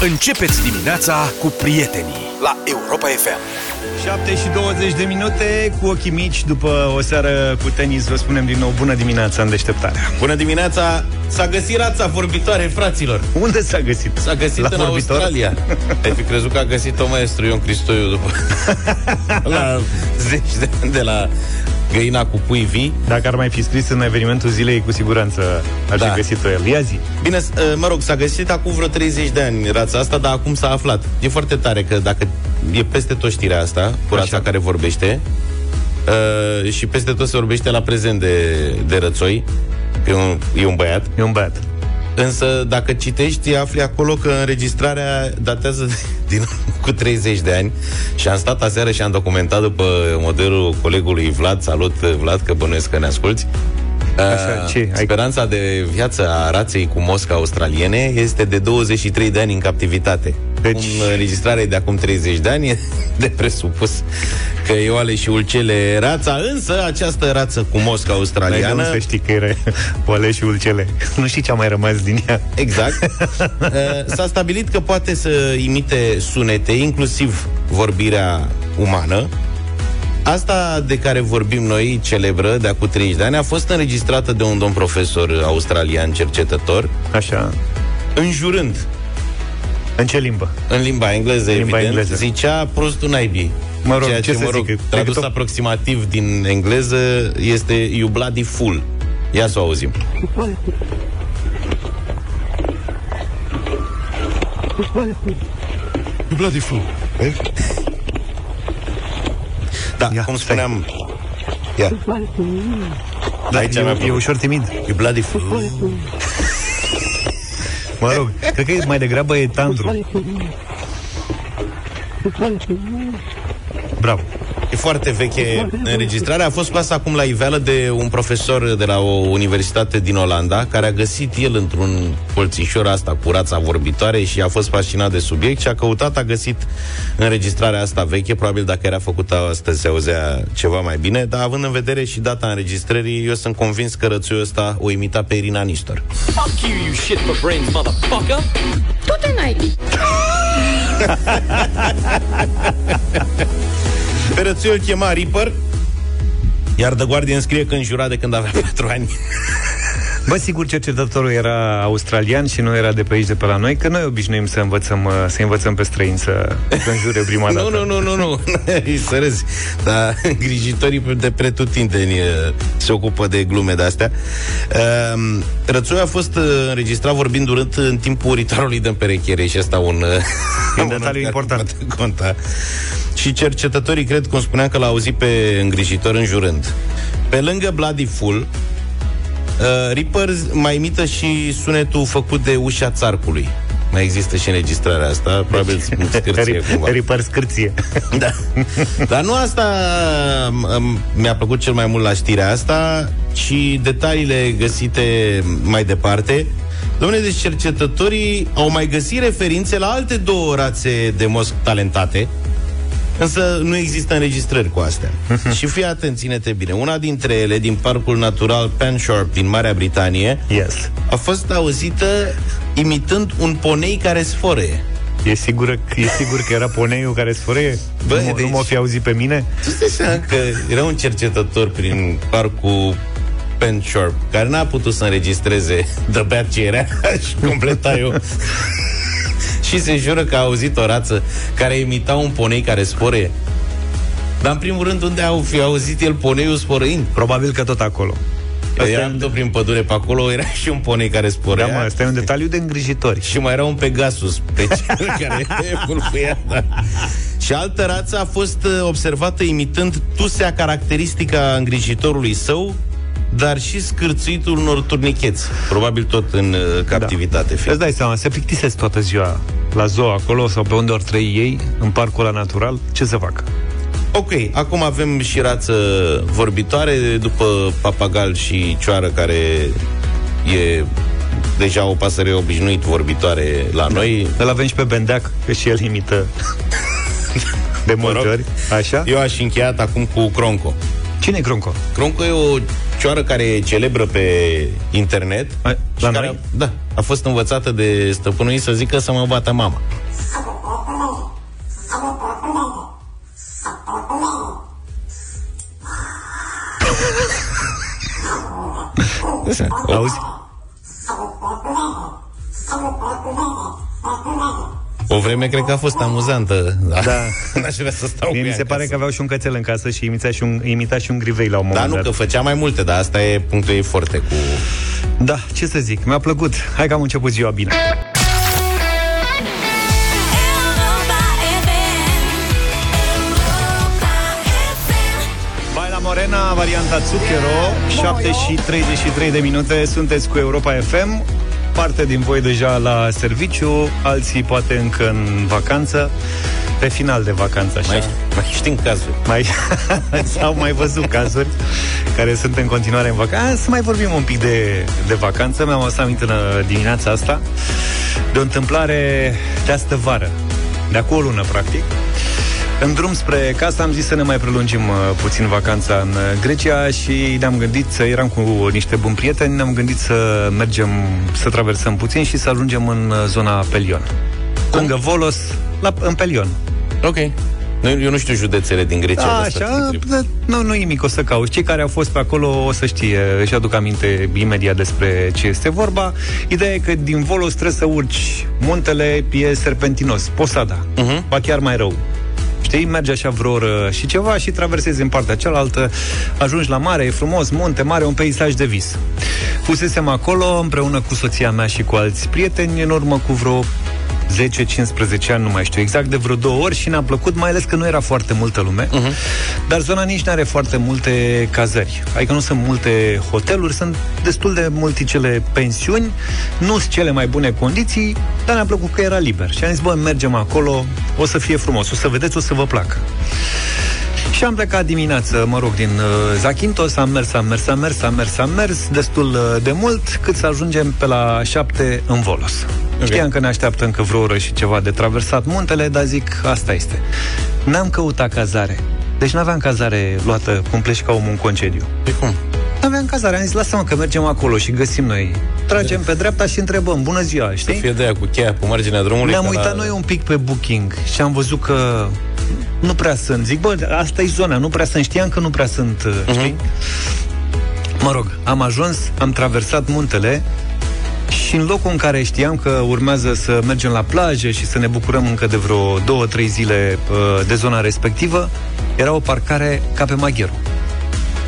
Începeți dimineața cu prietenii la Europa FM. 7 și 20 de minute cu ochii mici după o seară cu tenis. Vă spunem din nou bună dimineața în deșteptarea. Bună dimineața! S-a găsit rața vorbitoare, fraților. Unde s-a găsit? S-a găsit La în vorbitor? Australia. Ai fi crezut că a găsit-o maestru Ion Cristoiu după... la zeci de ani de la găina cu pui vii. Dacă ar mai fi scris în evenimentul zilei, cu siguranță ar Da. fi găsit-o el. Ia zi. Bine, s- uh, mă rog, s-a găsit acum vreo 30 de ani rața asta, dar acum s-a aflat. E foarte tare că dacă e peste tot știrea asta, cu rața Așa. care vorbește, uh, și peste tot se vorbește la prezent de, de rățoi, că e un, e un băiat, E un băiat. Însă, dacă citești, afli acolo că înregistrarea datează din cu 30 de ani și am stat aseară și am documentat după modelul colegului Vlad, salut Vlad, că bănuiesc că ne asculti. Așa, Uh, ce? Ai- Speranța de viață a raței cu mosca australiene este de 23 de ani în captivitate. Deci- Deci... Cum înregistrarea e de acum 30 de ani, e de presupus că Ioale și Ulcele rața, însă această rață cu mosca N-ai de australiană... unde să știi că era Oale și Ulcele. Nu știi ce a mai rămas din ea. Exact. Uh, S-a stabilit că poate să imite sunete, inclusiv vorbirea umană. Asta de care vorbim noi, celebră, de acum 30 de ani, a fost înregistrată de un domn profesor australian cercetător, Așa. înjurând În ce limbă? în limba engleză, În limba evident, engleză. zicea prostul naibii. Mă rog, Ceea ce ce, să mă rog, zic, tradus decât o- aproximativ din engleză este you bloody fool. Ia să o auzim. You bloody fool. Da, Ia, cum stai. spuneam... Ia, Da, Aici mi-a e, e plăcut. ușor timid. you bloody fool. Mă rog, cred că e mai degrabă e tandru. Bravo. E foarte veche înregistrarea. A fost scoasă acum la iveală de un profesor de la o universitate din Olanda, care a găsit el într-un colțișor asta cu rața vorbitoare și a fost fascinat de subiect și a căutat, a găsit înregistrarea asta veche. Probabil dacă era făcută astăzi se auzea ceva mai bine, dar având în vedere și data înregistrării, eu sunt convins că rățuiul ăsta o imita pe Irina Nistor. Fuck you, you shit for brains, motherfucker! Tu-te naibii. Pe rățuiul îl chema Ripper, iar The Guardian scrie că înjura de când avea 4 ani. Bă, sigur, cercetătorul era australian și nu era de pe aici, de pe la noi, că noi obișnuim să învățăm, uh, să învățăm pe străini să, să înjure prima dată. Nu, nu, nu, nu, nu. Îi să râzi. Dar îngrijitorii de pretutindeni uh, se ocupă de glume de-astea. Uh, Rățoi a fost uh, înregistrat vorbind urât în timpul ritualului de împerechiere și asta un, uh, Un detaliu care important. poate Conta. Și cercetătorii cred, cum spuneam, că l-au auzit pe îngrijitor înjurând. Pe lângă Bloody Full, Uh, Reaper mai imită și sunetul făcut de ușa țarcului. Mai există și înregistrarea asta, probabil scârție cumva. Ripăr scârție. Da. Dar nu asta um, mi-a plăcut cel mai mult la știrea asta, ci detaliile găsite mai departe. Domnule, deci cercetătorii au mai găsit referințe la alte două rațe de mosc talentate, Însă nu există înregistrări cu astea. și fii atent, ține-te bine. Una dintre ele, din Parcul Natural Penshorp din Marea Britanie, Yes. a fost auzită imitând un ponei care sfărăie. E sigur, e sigur că era poneiul care sfărăie? Bă, nu, deci- nu m-o fi auzit pe mine? Tu stai seama că era un cercetător prin parcul Penshorp, care n-a putut să înregistreze The Bad ce era și completa eu. Și se jură că a auzit o rață care imita un ponei care spore. Dar în primul rând, unde au fi auzit el poneiul sporăind? Probabil că tot acolo. Asta Eram e- tot prin pădure pe acolo, era și un ponei care Da, sporea. mă, asta e un detaliu de îngrijitori. Și mai era un Pegasus pe cel care fulfuia. Da. Și altă rață a fost uh, observată imitând tusea caracteristică a îngrijitorului său, dar și scârțuitul unor turnicheți. Probabil tot în uh, captivitate. Îți fiind. dai seama, se plictisesc toată ziua la zoo acolo sau pe unde ori trăi ei, în parcul ăla natural, ce să facă? Ok, acum avem și rață vorbitoare, după papagal și cioară care e deja o pasăre obișnuit vorbitoare la noi. Îl avem și pe Bendeac, că și el imită de multe rog. ori, așa? Eu aș încheiat acum cu Cronco. Cine e Cronco? Cronco e o cioară care e celebră pe internet. A, și la care, noi? Da, a fost învățată de stăpânul ei să zică să mă bată mama. Auzi? O vreme cred că a fost amuzantă. Da. Da. N-aș vrea să stau Mie cu mi ea se pare acasă. că aveau și un cățel în casă și imita și un, imita și un grivei la un Da, moment nu, dat. că făcea mai multe, dar asta e punctul ei forte cu... Da, ce să zic, mi-a plăcut. Hai că am început ziua bine. Baila Morena, varianta Zucchero 7 și 33 de minute Sunteți cu Europa FM Parte din voi deja la serviciu Alții poate încă în vacanță Pe final de vacanță așa Mai, mai știm cazul. mai s-au mai văzut cazuri care sunt în continuare în vacanță. Să mai vorbim un pic de, de vacanță. Mi-am adus aminte în uh, dimineața asta de o întâmplare de astă vară, de acum o lună, practic. În drum spre casă am zis să ne mai prelungim uh, puțin vacanța în uh, Grecia și ne-am gândit să eram cu niște buni prieteni, ne-am gândit să mergem, să traversăm puțin și să ajungem în uh, zona Pelion. Lângă Volos, la, în Pelion. Ok. Nu- Eu nu știu județele din Grecia. Da, de asta așa, te întreb. da, nu, nu nimic, o să cauți. Cei care au fost pe acolo o să știe, își aduc aminte imediat despre ce este vorba. Ideea e că din Volos trebuie să urci muntele, e serpentinos, Posada, Mhm. ba chiar mai rău. Știi, mergi așa vreo oră și ceva și traversezi în partea cealaltă, ajungi la mare, e frumos, munte mare, un peisaj de vis. Fusesem acolo împreună cu soția mea și cu alți prieteni în urmă cu vreo 10-15 ani, nu mai știu exact, de vreo două ori și ne-a plăcut, mai ales că nu era foarte multă lume, uh-huh. dar zona nici nu are foarte multe cazări. Adică nu sunt multe hoteluri, sunt destul de multicele pensiuni, nu sunt cele mai bune condiții, dar ne-a plăcut că era liber. Și am zis, bă, mergem acolo, o să fie frumos, o să vedeți, o să vă placă. Și am plecat dimineață, mă rog, din uh, Zakynthos, am mers, am mers, am mers, am mers, am mers, destul uh, de mult, cât să ajungem pe la 7 în Volos. Okay. Știam că ne așteaptă încă vreo oră și ceva de traversat muntele, dar zic, asta este. N-am căutat cazare. Deci n-aveam cazare luată cum pleci ca omul în concediu. Pe cum? N-aveam cazare, am zis, lasă-mă că mergem acolo și găsim noi. Tragem pe dreapta și întrebăm, bună ziua, Să știi? fie de aia cu cheia pe marginea drumului. Ne-am ca uitat la... noi un pic pe Booking și am văzut că nu prea sunt. Zic, bă, asta e zona, nu prea sunt. Știam că nu prea sunt, uh-huh. știi? Mă rog, am ajuns, am traversat muntele și în locul în care știam că urmează să mergem la plajă și să ne bucurăm încă de vreo două, trei zile uh, de zona respectivă, era o parcare ca pe Magheru.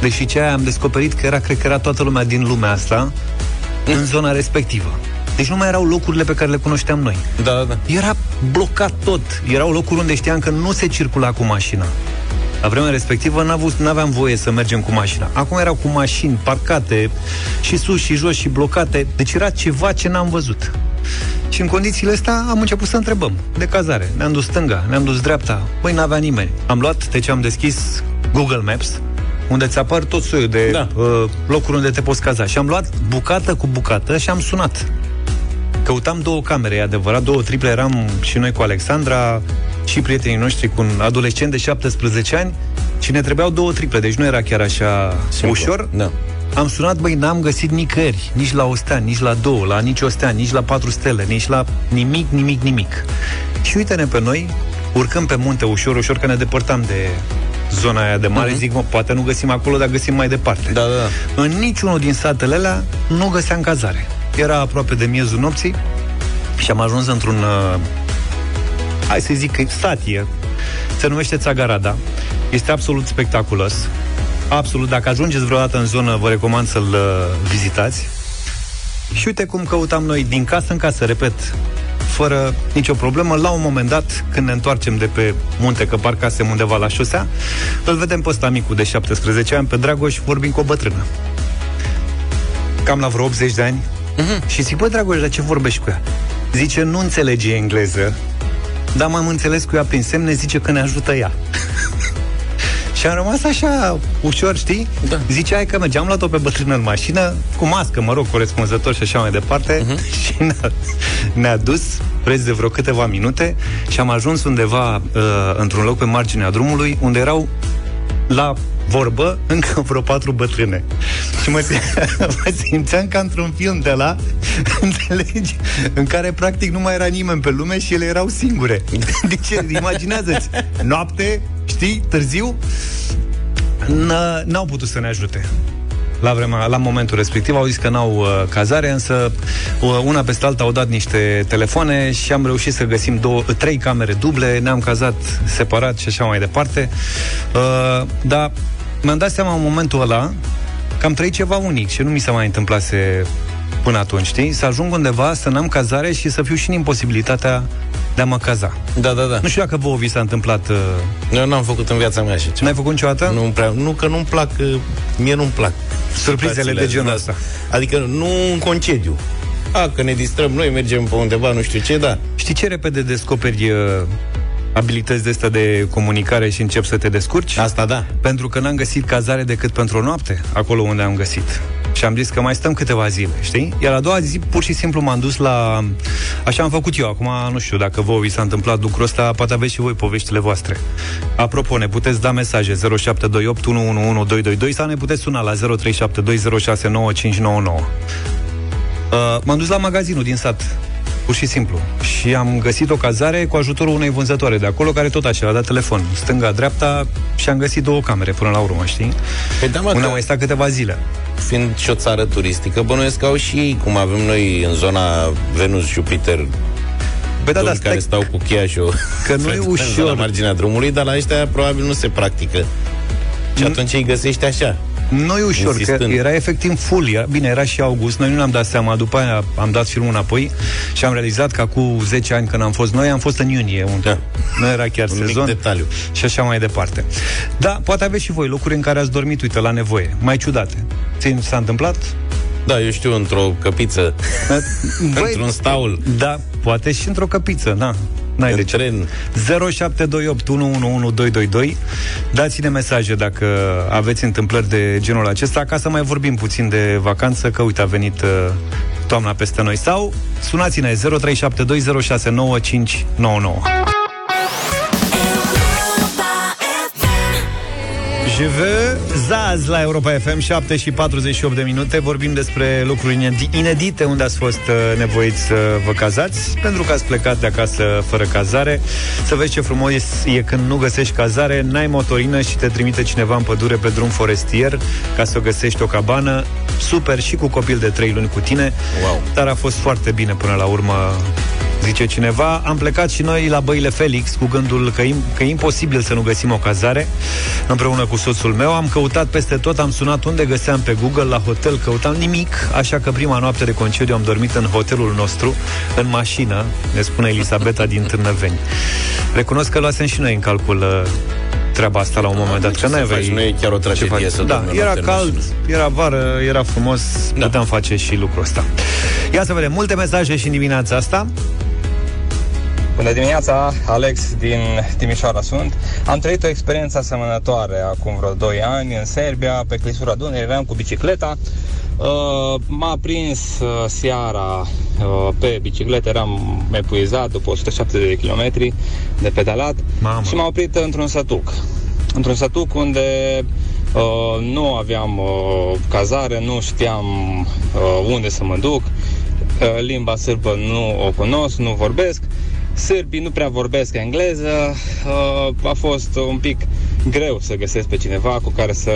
Deși ce aia am descoperit că era, cred că era toată lumea din lumea asta în zona respectivă. Deci nu mai erau locurile pe care le cunoșteam noi. Da, da, da. Era blocat tot. Erau locuri unde știam că nu se circula cu mașina. La vremea respectivă nu aveam voie să mergem cu mașina. Acum erau cu mașini parcate și sus și jos și blocate. Deci era ceva ce n-am văzut. Și în condițiile astea am început să întrebăm de cazare. Ne-am dus stânga, ne-am dus dreapta. Băi, n-avea nimeni. Am luat, deci am deschis Google Maps, unde ți apar tot soiul de Da. uh, locuri unde te poți caza. Și am luat bucată cu bucată și am sunat. Căutam două camere, e adevărat, două triple, eram și noi cu Alexandra și prietenii noștri cu un adolescent de 17 ani și ne trebuiau două triple, deci nu era chiar așa Simplu. ușor. Da. Am sunat, băi, n-am găsit nicăieri, nici la o stea, nici la două, la nici o stea, nici la patru stele, nici la nimic, nimic, nimic. Și uite-ne pe noi, urcăm pe munte ușor, ușor, că ne depărtam de zona aia de mare, uh-huh. zic, mă, poate nu găsim acolo, dar găsim mai departe. Da, da, da. În niciunul din satele alea nu găseam cazare. Era aproape de miezul nopții și am ajuns într-un, uh, hai să zic că sat e, se numește Țagarada. Este absolut spectaculos. Absolut, dacă ajungeți vreodată în zonă, vă recomand să-l uh, vizitați. Și uite cum căutam noi din casă în casă, repet, fără nicio problemă. La un moment dat, când ne întoarcem de pe munte, că parcasem undeva la șosea, îl vedem pe ăsta micul de 17 ani, pe Dragoș, vorbim cu o bătrână. Cam la vreo 80 de ani. Uh-huh. Și zic, bă, Dragoș, dar ce vorbești cu ea? Zice, nu înțelege engleză, dar m-am înțeles cu ea prin semne, zice că ne ajută ea. Și am rămas așa, ușor, știi? Da. Zicea hai că mergeam, am luat-o pe bătrână în mașină, cu mască, mă rog, corespunzător și așa mai departe, uh-huh. și ne-a, ne-a dus preț de vreo câteva minute și am ajuns undeva uh, într-un loc pe marginea drumului, unde erau la vorbă încă vreo patru bătrâne. Și mă, mă simțeam ca într-un film de la, înțelegi, în care practic nu mai era nimeni pe lume și ele erau singure. Deci, imaginează-ți, noapte, știi, târziu, n-au putut să ne ajute la, vremea, la momentul respectiv. Au zis că n-au uh, cazare, însă uh, una peste alta au dat niște telefoane și am reușit să găsim două, trei camere duble, ne-am cazat separat și așa mai departe. Uh, dar mi-am dat seama în momentul ăla că am trăit ceva unic și nu mi se mai întâmplase până atunci, știi? Să ajung undeva, să n-am cazare și să fiu și în imposibilitatea de a mă caza. Da, da, da. Nu știu dacă vouă vi s-a întâmplat... Uh... Eu n-am făcut în viața mea așa N-ai făcut niciodată? Nu, prea, nu că nu-mi plac, uh, mie nu-mi plac. Surprizele de genul ăsta. Adică nu în concediu. A, că ne distrăm noi, mergem pe undeva, nu știu ce, da. Știi ce repede descoperi uh, abilități de astea de comunicare și încep să te descurci? Asta da. Pentru că n-am găsit cazare decât pentru o noapte, acolo unde am găsit. Și am zis că mai stăm câteva zile, știi? Iar a doua zi, pur și simplu m-am dus la... Așa am făcut eu. Acum, nu știu, dacă vouă vi s-a întâmplat lucrul ăsta, poate aveți și voi poveștile voastre. Apropo, ne puteți da mesaje 0728 111222 sau ne puteți suna la 0372069599. Uh, m-am dus la magazinul din sat pur și simplu. Și am găsit o cazare cu ajutorul unei vânzătoare de acolo, care tot așa a dat telefon, stânga-dreapta, și am găsit două camere până la urmă, știi? Păi da, mă, Una mai stat câteva zile. Fiind și o țară turistică, bănuiesc că au și ei, cum avem noi în zona Venus-Jupiter, Păi da, da, stai... care stau cu cheașul Că nu e ușor. La marginea drumului, dar la ăștia probabil nu se practică. Și atunci îi găsești așa. Nu e ușor, Insistând. că era efectiv full. Era, bine, era și august, noi nu ne-am dat seama. După aia am dat filmul înapoi și am realizat că acum 10 ani când am fost noi, am fost în iunie, unde da. nu era chiar Un sezon. Mic detaliu. Și așa mai departe. Da, poate aveți și voi locuri în care ați dormit, uite, la nevoie, mai ciudate. Ți s-a întâmplat? Da, eu știu, într-o căpiță, într-un staul. Da, poate și într-o căpiță, da. N-ai de tren. 0728 111222 Dați-ne mesaje dacă aveți întâmplări de genul acesta ca să mai vorbim puțin de vacanță, că uite a venit uh, toamna peste noi. Sau sunați-ne 0372069599 Je veux Zaz la Europa FM 7 și 48 de minute. Vorbim despre lucruri inedite. Unde ați fost uh, nevoiți să vă cazați? Pentru că ați plecat de acasă fără cazare. Să vezi ce frumos e când nu găsești cazare. N-ai motorină și te trimite cineva în pădure Pe drum forestier Ca să găsești o cabană. Super și cu copil de 3 luni cu tine. Wow. Dar a fost foarte bine până la urmă zice cineva. Am plecat și noi la băile Felix cu gândul că, im- că e imposibil să nu găsim o cazare împreună cu soțul meu. Am căutat peste tot, am sunat unde găseam pe Google, la hotel, căutam nimic, așa că prima noapte de concediu am dormit în hotelul nostru, în mașină, ne spune Elisabeta din Târnăveni. Recunosc că luasem și noi în calcul uh, treaba asta la un moment dat, că nu aveai... Nu e chiar o tragedie să Da, era cald, era vară, era frumos, da. puteam face și lucrul ăsta. Ia să vedem, multe mesaje și în dimineața asta. Bună dimineața, Alex din Timișoara sunt. Am trăit o experiență asemănătoare acum vreo 2 ani în Serbia, pe clisura Dunării, eram cu bicicleta. Uh, m-a prins uh, seara uh, pe bicicletă, eram epuizat după 170 de kilometri de pedalat Mamă. și m-a oprit într-un sătuc. Într-un sătuc unde uh, nu aveam uh, cazare, nu știam uh, unde să mă duc, uh, limba sârbă nu o cunosc, nu vorbesc Sârbii nu prea vorbesc engleză, uh, a fost un pic greu să găsesc pe cineva cu care să,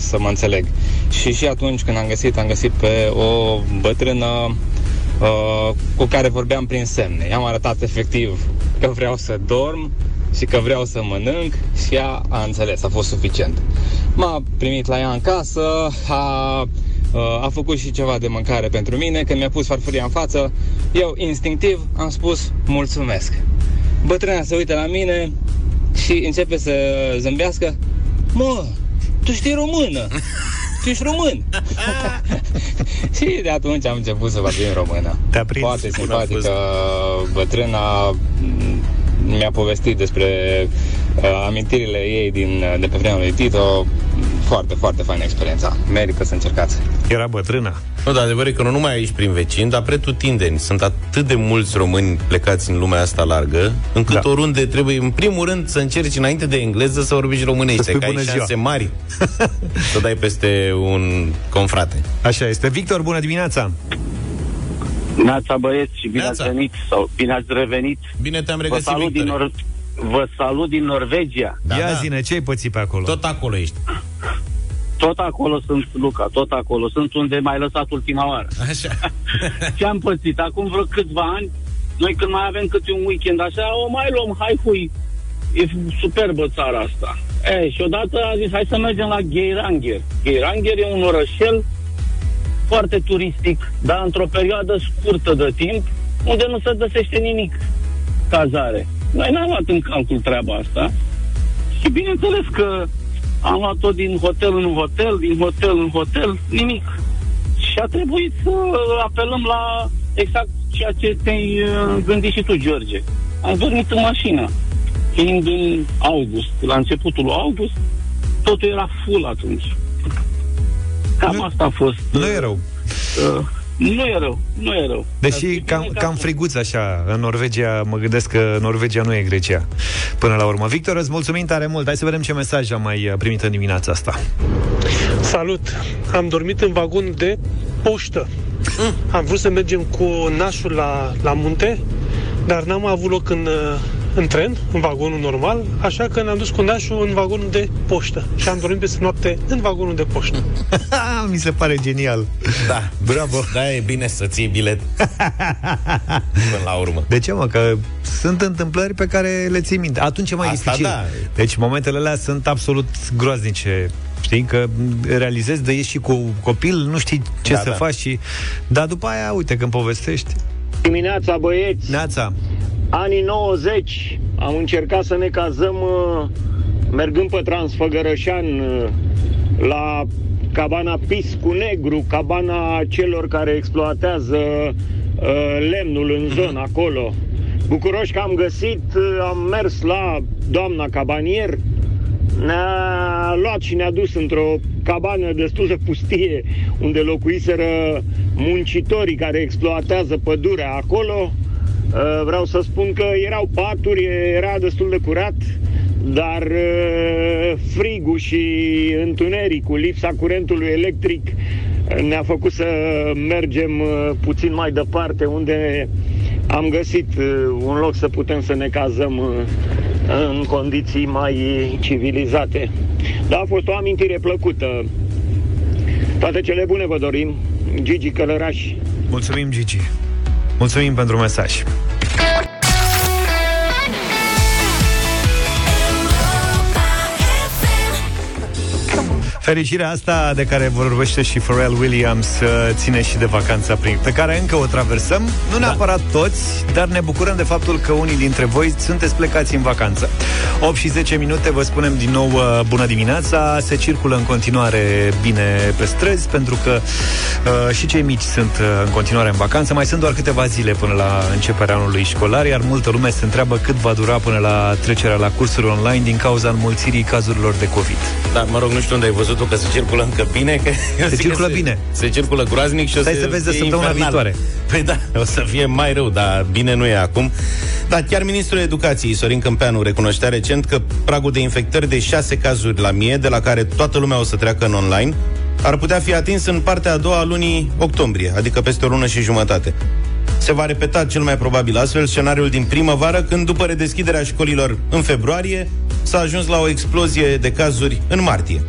să mă înțeleg. Și și atunci când am găsit, am găsit pe o bătrână uh, cu care vorbeam prin semne. I-am arătat efectiv că vreau să dorm și că vreau să mănânc și ea a înțeles, a fost suficient. M-a primit la ea în casă, a Uh, a făcut și ceva de mâncare pentru mine, când mi-a pus farfuria în față, eu instinctiv am spus mulțumesc. Bătrâna se uită la mine și începe să zâmbească. Mă, tu știi română! Tu ești român! și de atunci am început să vorbim română. Te-a prins. Foarte simpatică bătrâna mi-a povestit despre uh, amintirile ei din, de pe vremea lui Tito foarte, foarte faină experiența. Merită să încercați. Era bătrână. Nu, dar adevărul e că nu numai aici prin vecini, dar pretutindeni. Sunt atât de mulți români plecați în lumea asta largă, încât Da. oriunde trebuie, în primul rând, să încerci înainte de engleză să vorbești românește, Să spui că ai bună ziua. șanse mari să dai peste un confrate. Așa este. Victor, bună dimineața! Neața băieți și bine Neața. ați venit sau bine ați revenit. Bine te-am Vă regăsit, salut, din Victor. Nor- vă salut din Norvegia. Da, Ia da. zine, ce ai pățit pe acolo? Tot acolo ești. Tot acolo sunt, Luca, tot acolo. Sunt unde m-ai lăsat ultima oară. Așa. Ce am pățit? Acum vreo câțiva ani, noi când mai avem câte un weekend așa, o mai luăm, hai hui. E superbă țara asta. E, și odată a zis, hai să mergem la Geiranger. Geiranger e un orășel foarte turistic, dar într-o perioadă scurtă de timp, unde nu se găsește nimic cazare. Noi n-am luat în calcul treaba asta și bineînțeles că am luat-o din hotel în hotel, din hotel în hotel, nimic. Și a trebuit să apelăm la exact ceea ce te-ai uh, gândit și tu, George. Am dormit în mașină, fiind în august, la începutul lui august, totul era full atunci. Cam Nu- asta a fost. Nu e rău. Uh, nu e rău, nu e rău. Dar Deși e cam, bine că cam am- friguț așa, în Norvegia, mă gândesc că Norvegia nu e Grecia până la urmă. Victor, îți mulțumim tare mult. Hai să vedem ce mesaj am mai uh, primit în dimineața asta. Salut! Am dormit în vagon de poștă. Am vrut să mergem cu nașul la, la munte, dar n-am avut loc în, uh, în tren, în vagonul normal, așa că ne-am dus cu nașul în vagonul de poștă. Și am dormit peste noapte în vagonul de poștă. Mi se pare genial. Da. Bravo. Da, e bine să ții bilet. Până la urmă. De ce, mă? Că sunt întâmplări pe care le ții minte. Atunci e mai Asta dificil. da. Deci momentele alea sunt absolut groaznice. Știi că realizezi de ești și cu copil, nu știi ce Da, să da. faci și... Dar după aia, uite, când povestești... Dimineața, băieți, Neața, anii 90, am încercat să ne cazăm uh, mergând pe Transfăgărășan uh, la cabana Piscu Negru, cabana celor care exploatează uh, lemnul în zonă acolo. Bucuroși că am găsit, uh, am mers la doamna cabanier, ne-a luat și ne-a dus într-o cabană destul de pustie, unde locuiseră muncitorii care exploatează pădurea acolo. Uh, Vreau să spun că erau paturi, era destul de curat, dar uh, frigul și întunericul, lipsa curentului electric uh, ne-a făcut să mergem uh, puțin mai departe, unde am găsit uh, un loc să putem să ne cazăm uh, în condiții mai civilizate. Dar a fost o amintire plăcută. Toate cele bune vă dorim. Gigi Călăraș. mulțumim, Gigi. Mulțumim pentru mesaj. Fericirea asta de care vorbește și Pharrell Williams uh, ține și de vacanța prin, pe care încă o traversăm. Nu neapărat toți, dar ne bucurăm de faptul că unii dintre voi sunteți plecați în vacanță. 8 și 10 minute, vă spunem din nou uh, bună dimineața. Se circulă în continuare bine pe străzi, pentru că uh, și cei mici sunt uh, în continuare în vacanță. Mai sunt doar câteva zile până la începerea anului școlar, iar multă lume se întreabă cât va dura până la trecerea la cursuri online din cauza înmulțirii cazurilor de COVID. Da, mă rog, nu știu unde ai văzut tu că se circulă încă bine. Că eu Se zic că circulă bine. Se circulă groaznic și o Stai să să vezi de fie săptămâna infernal. viitoare. Păi da, o să fie mai rău, dar bine nu e acum. Dar chiar ministrul educației, Sorin Câmpeanu, recunoștea recent că pragul de infectări de 6 cazuri la mie, de la care toată lumea o să treacă în online, ar putea fi atins în partea a doua a lunii octombrie, adică peste o lună și jumătate. Se va repeta cel mai probabil astfel scenariul din primăvară, când după redeschiderea școlilor în februarie, s-a ajuns la o explozie de cazuri în martie.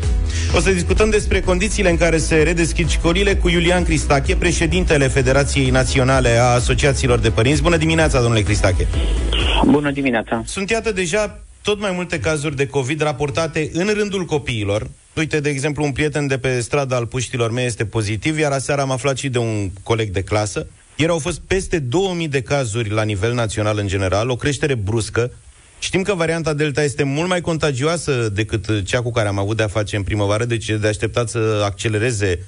O să discutăm despre condițiile în care se redeschid școlile cu Iulian Cristache, președintele Federației Naționale a Asociațiilor de Părinți. Bună dimineața, domnule Cristache! Bună dimineața! Sunt, iată, deja tot mai multe cazuri de COVID raportate în rândul copiilor. Uite, de exemplu, un prieten de pe strada al puștilor mei este pozitiv, iar aseară am aflat și de un coleg de clasă. Ieri au fost peste 2000 de cazuri la nivel național în general, o creștere bruscă. Știm că varianta Delta este mult mai contagioasă decât cea cu care am avut de-a face în primăvară, deci e de așteptat să accelereze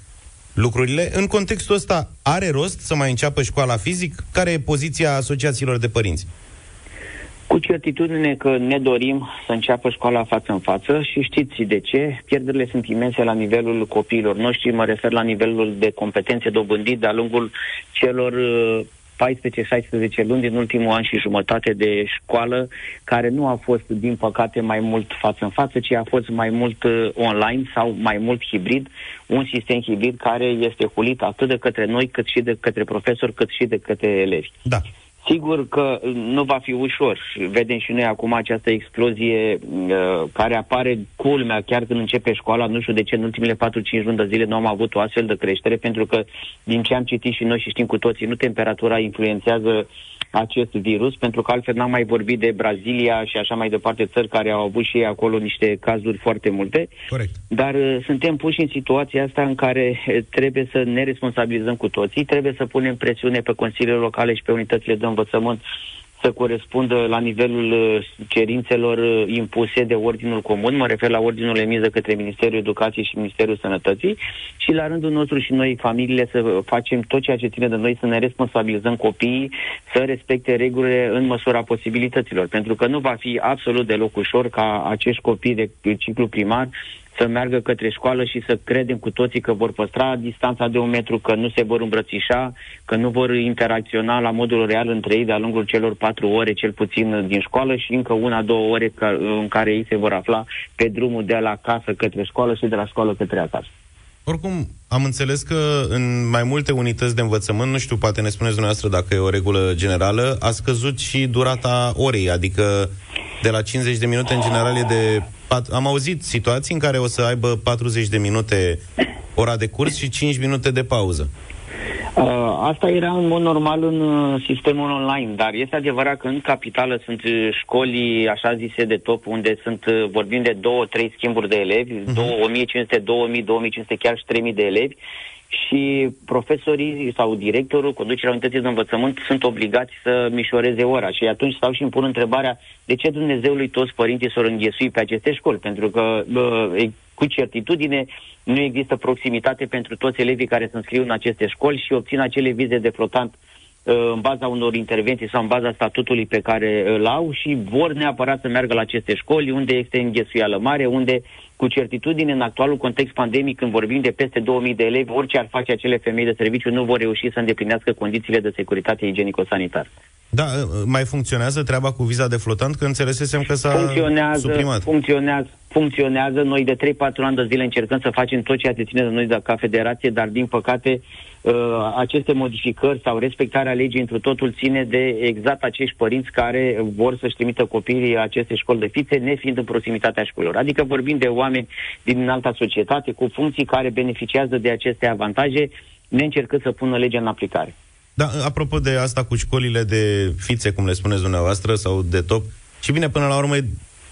lucrurile. În contextul ăsta, are rost să mai înceapă școala fizic? Care e poziția asociațiilor de părinți? Cu certitudine că ne dorim să înceapă școala față în față și știți de ce. Pierderile sunt imense la nivelul copiilor noștri, mă refer la nivelul de competențe dobândit de-a lungul celor uh, 14-16 luni din ultimul an și jumătate de școală, care nu a fost, din păcate, mai mult față în față, ci a fost mai mult uh, online sau mai mult hibrid, un sistem hibrid care este hulit atât de către noi, cât și de către profesori, cât și de către elevi. Da. Sigur că nu va fi ușor. Vedem și noi acum această explozie uh, care apare culmea chiar când începe școala. Nu știu de ce în ultimele 4-5 luni de zile nu am avut o astfel de creștere, pentru că din ce am citit și noi și știm cu toții, nu temperatura influențează acest virus, pentru că altfel n-am mai vorbit de Brazilia și așa mai departe, țări care au avut și ei acolo niște cazuri foarte multe. Corect. Dar uh, suntem puși în situația asta în care uh, trebuie să ne responsabilizăm cu toții, trebuie să punem presiune pe consiliile locale și pe unitățile de învățământ să corespundă la nivelul uh, cerințelor uh, impuse de Ordinul Comun, mă refer la Ordinul emis de către Ministerul Educației și Ministerul Sănătății și la rândul nostru și noi, familiile, să facem tot ceea ce ține de noi, să ne responsabilizăm copiii, să respecte regulile în măsura posibilităților, pentru că nu va fi absolut deloc ușor ca acești copii de ciclu primar să meargă către școală și să credem cu toții că vor păstra distanța de un metru, că nu se vor îmbrățișa, că nu vor interacționa la modul real între ei de-a lungul celor patru ore, cel puțin, din școală și încă una, două ore ca, în care ei se vor afla pe drumul de la casă către școală și de la școală către acasă. Oricum, am înțeles că în mai multe unități de învățământ, nu știu, poate ne spuneți dumneavoastră dacă e o regulă generală, a scăzut și durata orei, adică de la 50 de minute în general e de... pat- Am auzit situații în care o să aibă 40 de minute ora de curs și 5 minute de pauză. Uh, asta era în mod normal în uh, sistemul online, dar este adevărat că în capitală sunt uh, școli așa zise de top, unde sunt, uh, vorbim de două, trei schimburi de elevi, uh-huh. 1500, 2000, 2500, chiar și 3000 de elevi. Și profesorii sau directorul, conducerea unității de învățământ sunt obligați să mișoreze ora. Și atunci stau și îmi pun întrebarea de ce Dumnezeului toți părinții s-au înghesui pe aceste școli, pentru că bă, e- cu certitudine nu există proximitate pentru toți elevii care se înscriu în aceste școli și obțin acele vize de flotant uh, în baza unor intervenții sau în baza statutului pe care îl au și vor neapărat să meargă la aceste școli unde este înghesuială mare, unde cu certitudine în actualul context pandemic când vorbim de peste 2000 de elevi, orice ar face acele femei de serviciu nu vor reuși să îndeplinească condițiile de securitate igienico-sanitară. Da, mai funcționează treaba cu viza de flotant? Că înțelesesem că s-a funcționează, suprimat. funcționează, funcționează. Noi de 3-4 ani de zile încercăm să facem tot ceea ce ține de noi de ca federație, dar din păcate uh, aceste modificări sau respectarea legii într totul ține de exact acești părinți care vor să-și trimită copiii la aceste școli de fițe, nefiind în proximitatea școlilor. Adică vorbim de oameni din alta societate cu funcții care beneficiază de aceste avantaje, neîncercând să pună legea în aplicare. Da, apropo de asta cu școlile de fițe, cum le spuneți dumneavoastră, sau de top, și bine, până la urmă, e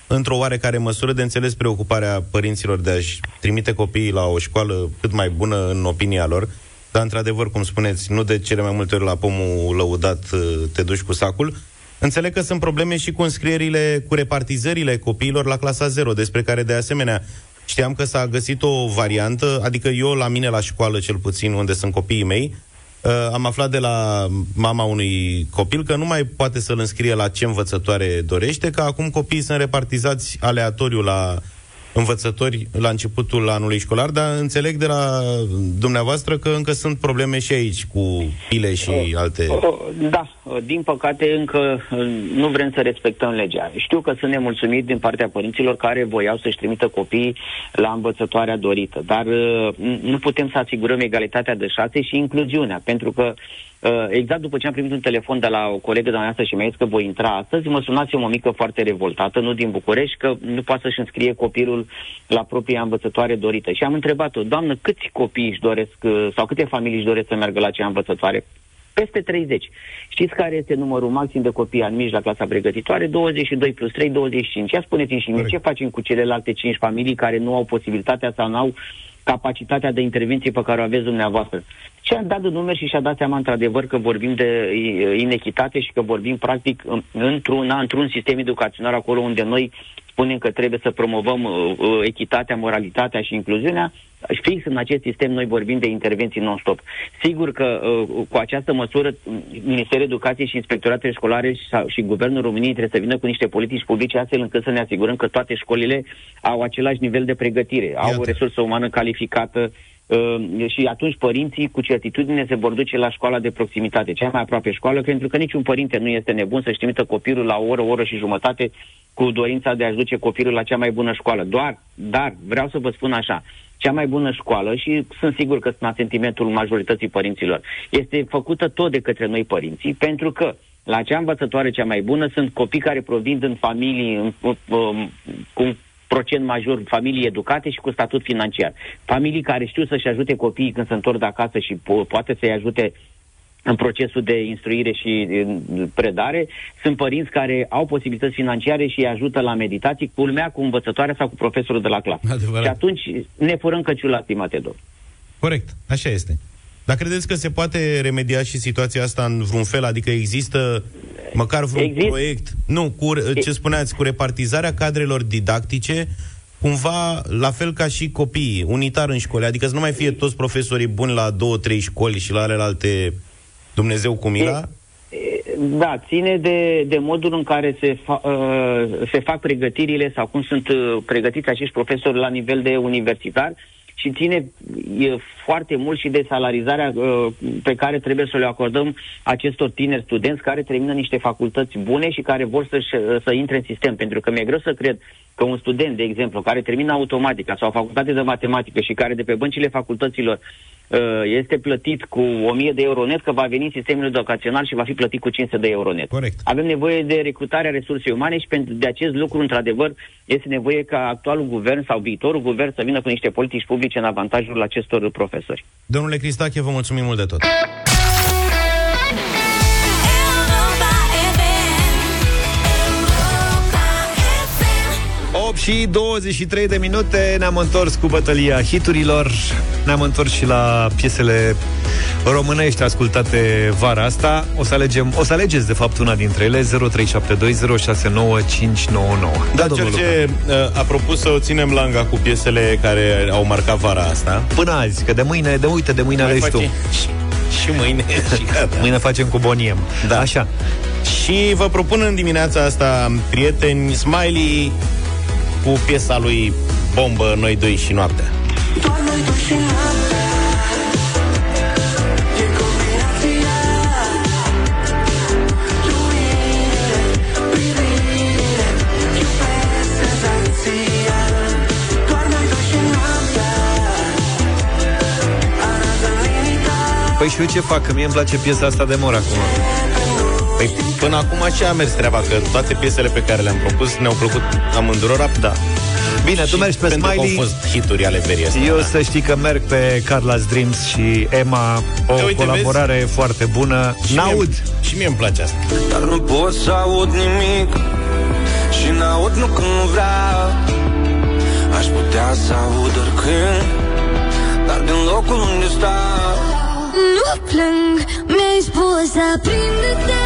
într-o oarecare măsură de înțeles preocuparea părinților de a-și trimite copiii la o școală cât mai bună în opinia lor, dar, într-adevăr, cum spuneți, nu de cele mai multe ori la pomul lăudat uh, te duci cu sacul. Înțeleg că sunt probleme și cu înscrierile, cu repartizările copiilor la clasa 0, despre care, de asemenea, știam că s-a găsit o variantă, adică eu, la mine, la școală, cel puțin, unde sunt copiii mei, Uh, am aflat de la mama unui copil că nu mai poate să-l înscrie la ce învățătoare dorește, că acum copiii sunt repartizați aleatoriu la învățători la începutul anului școlar, dar înțeleg de la dumneavoastră că încă sunt probleme și aici cu pile și alte... Uh, Da, uh, din păcate încă uh, nu vrem să respectăm legea. Știu că sunt nemulțumiți din partea părinților care voiau să-și trimită copiii la învățătoarea dorită, dar uh, n- nu putem să asigurăm egalitatea de șanse și incluziunea, pentru că uh, exact după ce am primit un telefon de la o colegă de noastră și mi-a zis că voi intra astăzi, mă sunați o mică foarte revoltată, nu din București, că nu poate să-și înscrie copilul la propria învățătoare dorită. Și am întrebat-o, doamnă, câți copii își doresc, uh, sau câte familii își doresc să meargă la acea învățătoare? Peste 30. Știți care este numărul maxim de copii admiși la clasa pregătitoare? 22 plus 3, 25. Ia spuneți-mi și mie, Corect. ce facem cu celelalte 5 familii care nu au posibilitatea sau nu au capacitatea de intervenție pe care o aveți dumneavoastră? Și a dat de numeri și și-a dat seama într-adevăr că vorbim de i- inechitate și că vorbim practic în- într-un, într-un sistem educațional acolo unde noi spunem că trebuie să promovăm uh, uh, echitatea, moralitatea și incluziunea, Fix în acest sistem noi vorbim de intervenții non-stop. Sigur că uh, cu această măsură Ministerul Educației și Inspectoratele Școlare și, și Guvernul României trebuie să vină cu niște politici publice astfel încât să ne asigurăm că toate școlile au același nivel de pregătire, Iată. au o resursă umană calificată, Uh, și atunci părinții cu certitudine se vor duce la școala de proximitate, cea mai aproape școală, pentru că niciun părinte nu este nebun să-și trimită copilul la o oră, o oră și jumătate cu dorința de a-și duce copilul la cea mai bună școală. Doar, dar, vreau să vă spun așa, cea mai bună școală și sunt sigur că sunt sentimentul majorității părinților, este făcută tot de către noi părinții, pentru că la cea învățătoare cea mai bună sunt copii care provin din familii în, cu procent major familii educate și cu statut financiar. Familii care știu să-și ajute copiii când se întorc de acasă și po- poate să-i ajute în procesul de instruire și predare, sunt părinți care au posibilități financiare și îi ajută la meditații, culmea cu învățătoarea sau cu profesorul de la clasă. Adevărat. Și atunci ne furăm căciul la stimate domn. Corect, așa este. Dar credeți că se poate remedia și situația asta în vreun fel? Adică există măcar vreun Exist... proiect? Nu, cu ce spuneați, cu repartizarea cadrelor didactice, cumva la fel ca și copiii, unitar în școli, adică să nu mai fie toți profesorii buni la două, trei școli și la alte Dumnezeu cu mila? Da, ține de, de modul în care se, fa, uh, se fac pregătirile sau cum sunt uh, pregătiți acești profesori la nivel de universitar și ține e, foarte mult și de salarizarea uh, pe care trebuie să le acordăm acestor tineri studenți care termină niște facultăți bune și care vor să, să intre în sistem. Pentru că mi-e greu să cred că un student, de exemplu, care termină automatica sau facultate de matematică și care de pe băncile facultăților uh, este plătit cu 1000 de euro net, că va veni în sistemul educațional și va fi plătit cu 500 de euro net. Corect. Avem nevoie de recrutarea resursei umane și pentru de acest lucru, într-adevăr, este nevoie ca actualul guvern sau viitorul guvern să vină cu niște politici publice în avantajul acestor profesori. Domnule Cristache, vă mulțumim mult de tot. 8 și 23 de minute Ne-am întors cu bătălia hiturilor Ne-am întors și la piesele românești ascultate vara asta O să, alegem, o să alegeți de fapt una dintre ele 0372069599 Da, da George a propus să o ținem langa cu piesele care au marcat vara asta Până azi, că de mâine, de uite, de mâine Mai alegi tu și mâine și gata. Mâine facem cu boniem. Da. Așa. Și vă propun în dimineața asta, prieteni, Smiley cu piesa lui Bombă, Noi doi și noaptea. noi doi și noaptea Păi și eu ce fac? Că mie îmi place piesa asta de mor acum. Păi până acum așa a mers treaba, că toate piesele pe care le-am propus ne-au plăcut amândurora. Da. Bine, tu mergi pe pentru Smiley. Că au fost hituri ale verii astea, Eu da. să știi că merg pe Carla's Dreams și Emma, o uite, colaborare vezi? foarte bună. Și N-aud. Mie, și mie îmi place asta. Dar nu pot să aud nimic și n-aud nu cum vreau. Aș putea să aud oricând, dar din locul unde stau. Nu plâng, mi-ai spus aprinde-te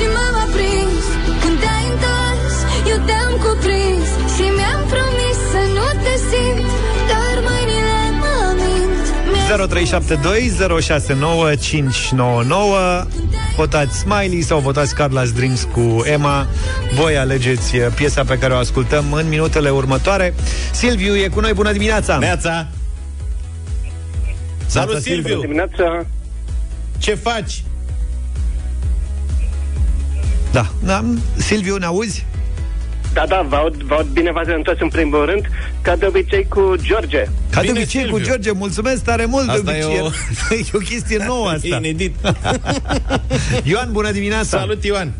și m-am aprins Când te-ai întors, eu te-am cuprins Și mi-am promis să nu te simt Dar mâinile mă mint 0372069599 Votați Smiley sau votați Carla's Dreams cu Emma Voi alegeți piesa pe care o ascultăm în minutele următoare Silviu e cu noi, bună dimineața! Neața! Salut, Silviu! Bună dimineața! Ce faci? Da. da. Silviu, ne auzi? Da, da, vă aud, vă aud bine v-ați întors în primul rând, ca de obicei cu George. Ca bine, de obicei Silviu. cu George, mulțumesc tare mult asta de obicei. E o... e o chestie nouă asta. E inedit. Ioan, bună dimineața! Salut, Ioan!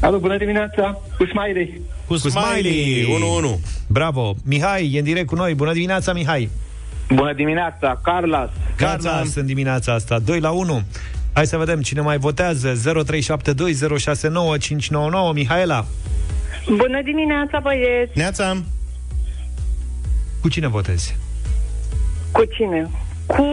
Alo, bună dimineața! Cu Smiley! Cu, cu Smiley! 1-1. Bravo! Mihai e în direct cu noi. Bună dimineața, Mihai! Bună dimineața, Carlos! Carlos în dimineața asta, 2 la 1. Hai să vedem cine mai votează. 0372069599 Mihaela. Bună dimineața, băieți. Neața. Cu cine votezi? Cu cine? Cu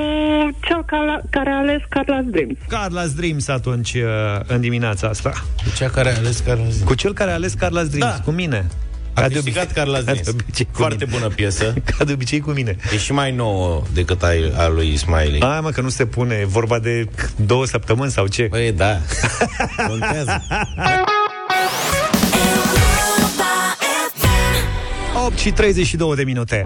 cel care a ales Carla's Dreams Carla's Dreams atunci uh, în dimineața asta. Cu cea care a ales Carla's Dreams Cu cel care a ales Carla's Dreams, da. cu mine A câștigat Carla Znis. Foarte bună piesă. Ca de obicei cu mine. E și mai nouă decât a, a lui Smiley. Hai mă, că nu se pune. E vorba de două săptămâni sau ce? Păi da. Contează. 8 și 32 de minute.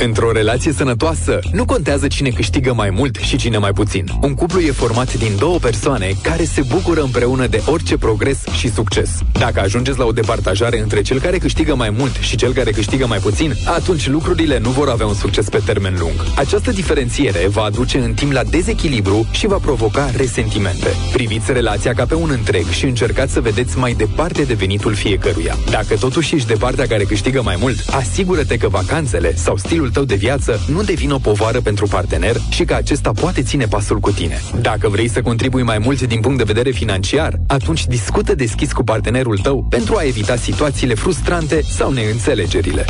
Într-o relație sănătoasă, nu contează cine câștigă mai mult și cine mai puțin. Un cuplu e format din două persoane care se bucură împreună de orice progres și succes. Dacă ajungeți la o departajare între cel care câștigă mai mult și cel care câștigă mai puțin, atunci lucrurile nu vor avea un succes pe termen lung. Această diferențiere va aduce în timp la dezechilibru și va provoca resentimente. Priviți relația ca pe un întreg și încercați să vedeți mai departe de venitul fiecăruia. Dacă totuși ești de partea care câștigă mai mult, asigură-te că vacanțele sau stilul tău de viață nu devin o povară pentru partener și că acesta poate ține pasul cu tine. Dacă vrei să contribui mai mult din punct de vedere financiar, atunci discută deschis cu partenerul tău pentru a evita situațiile frustrante sau neînțelegerile.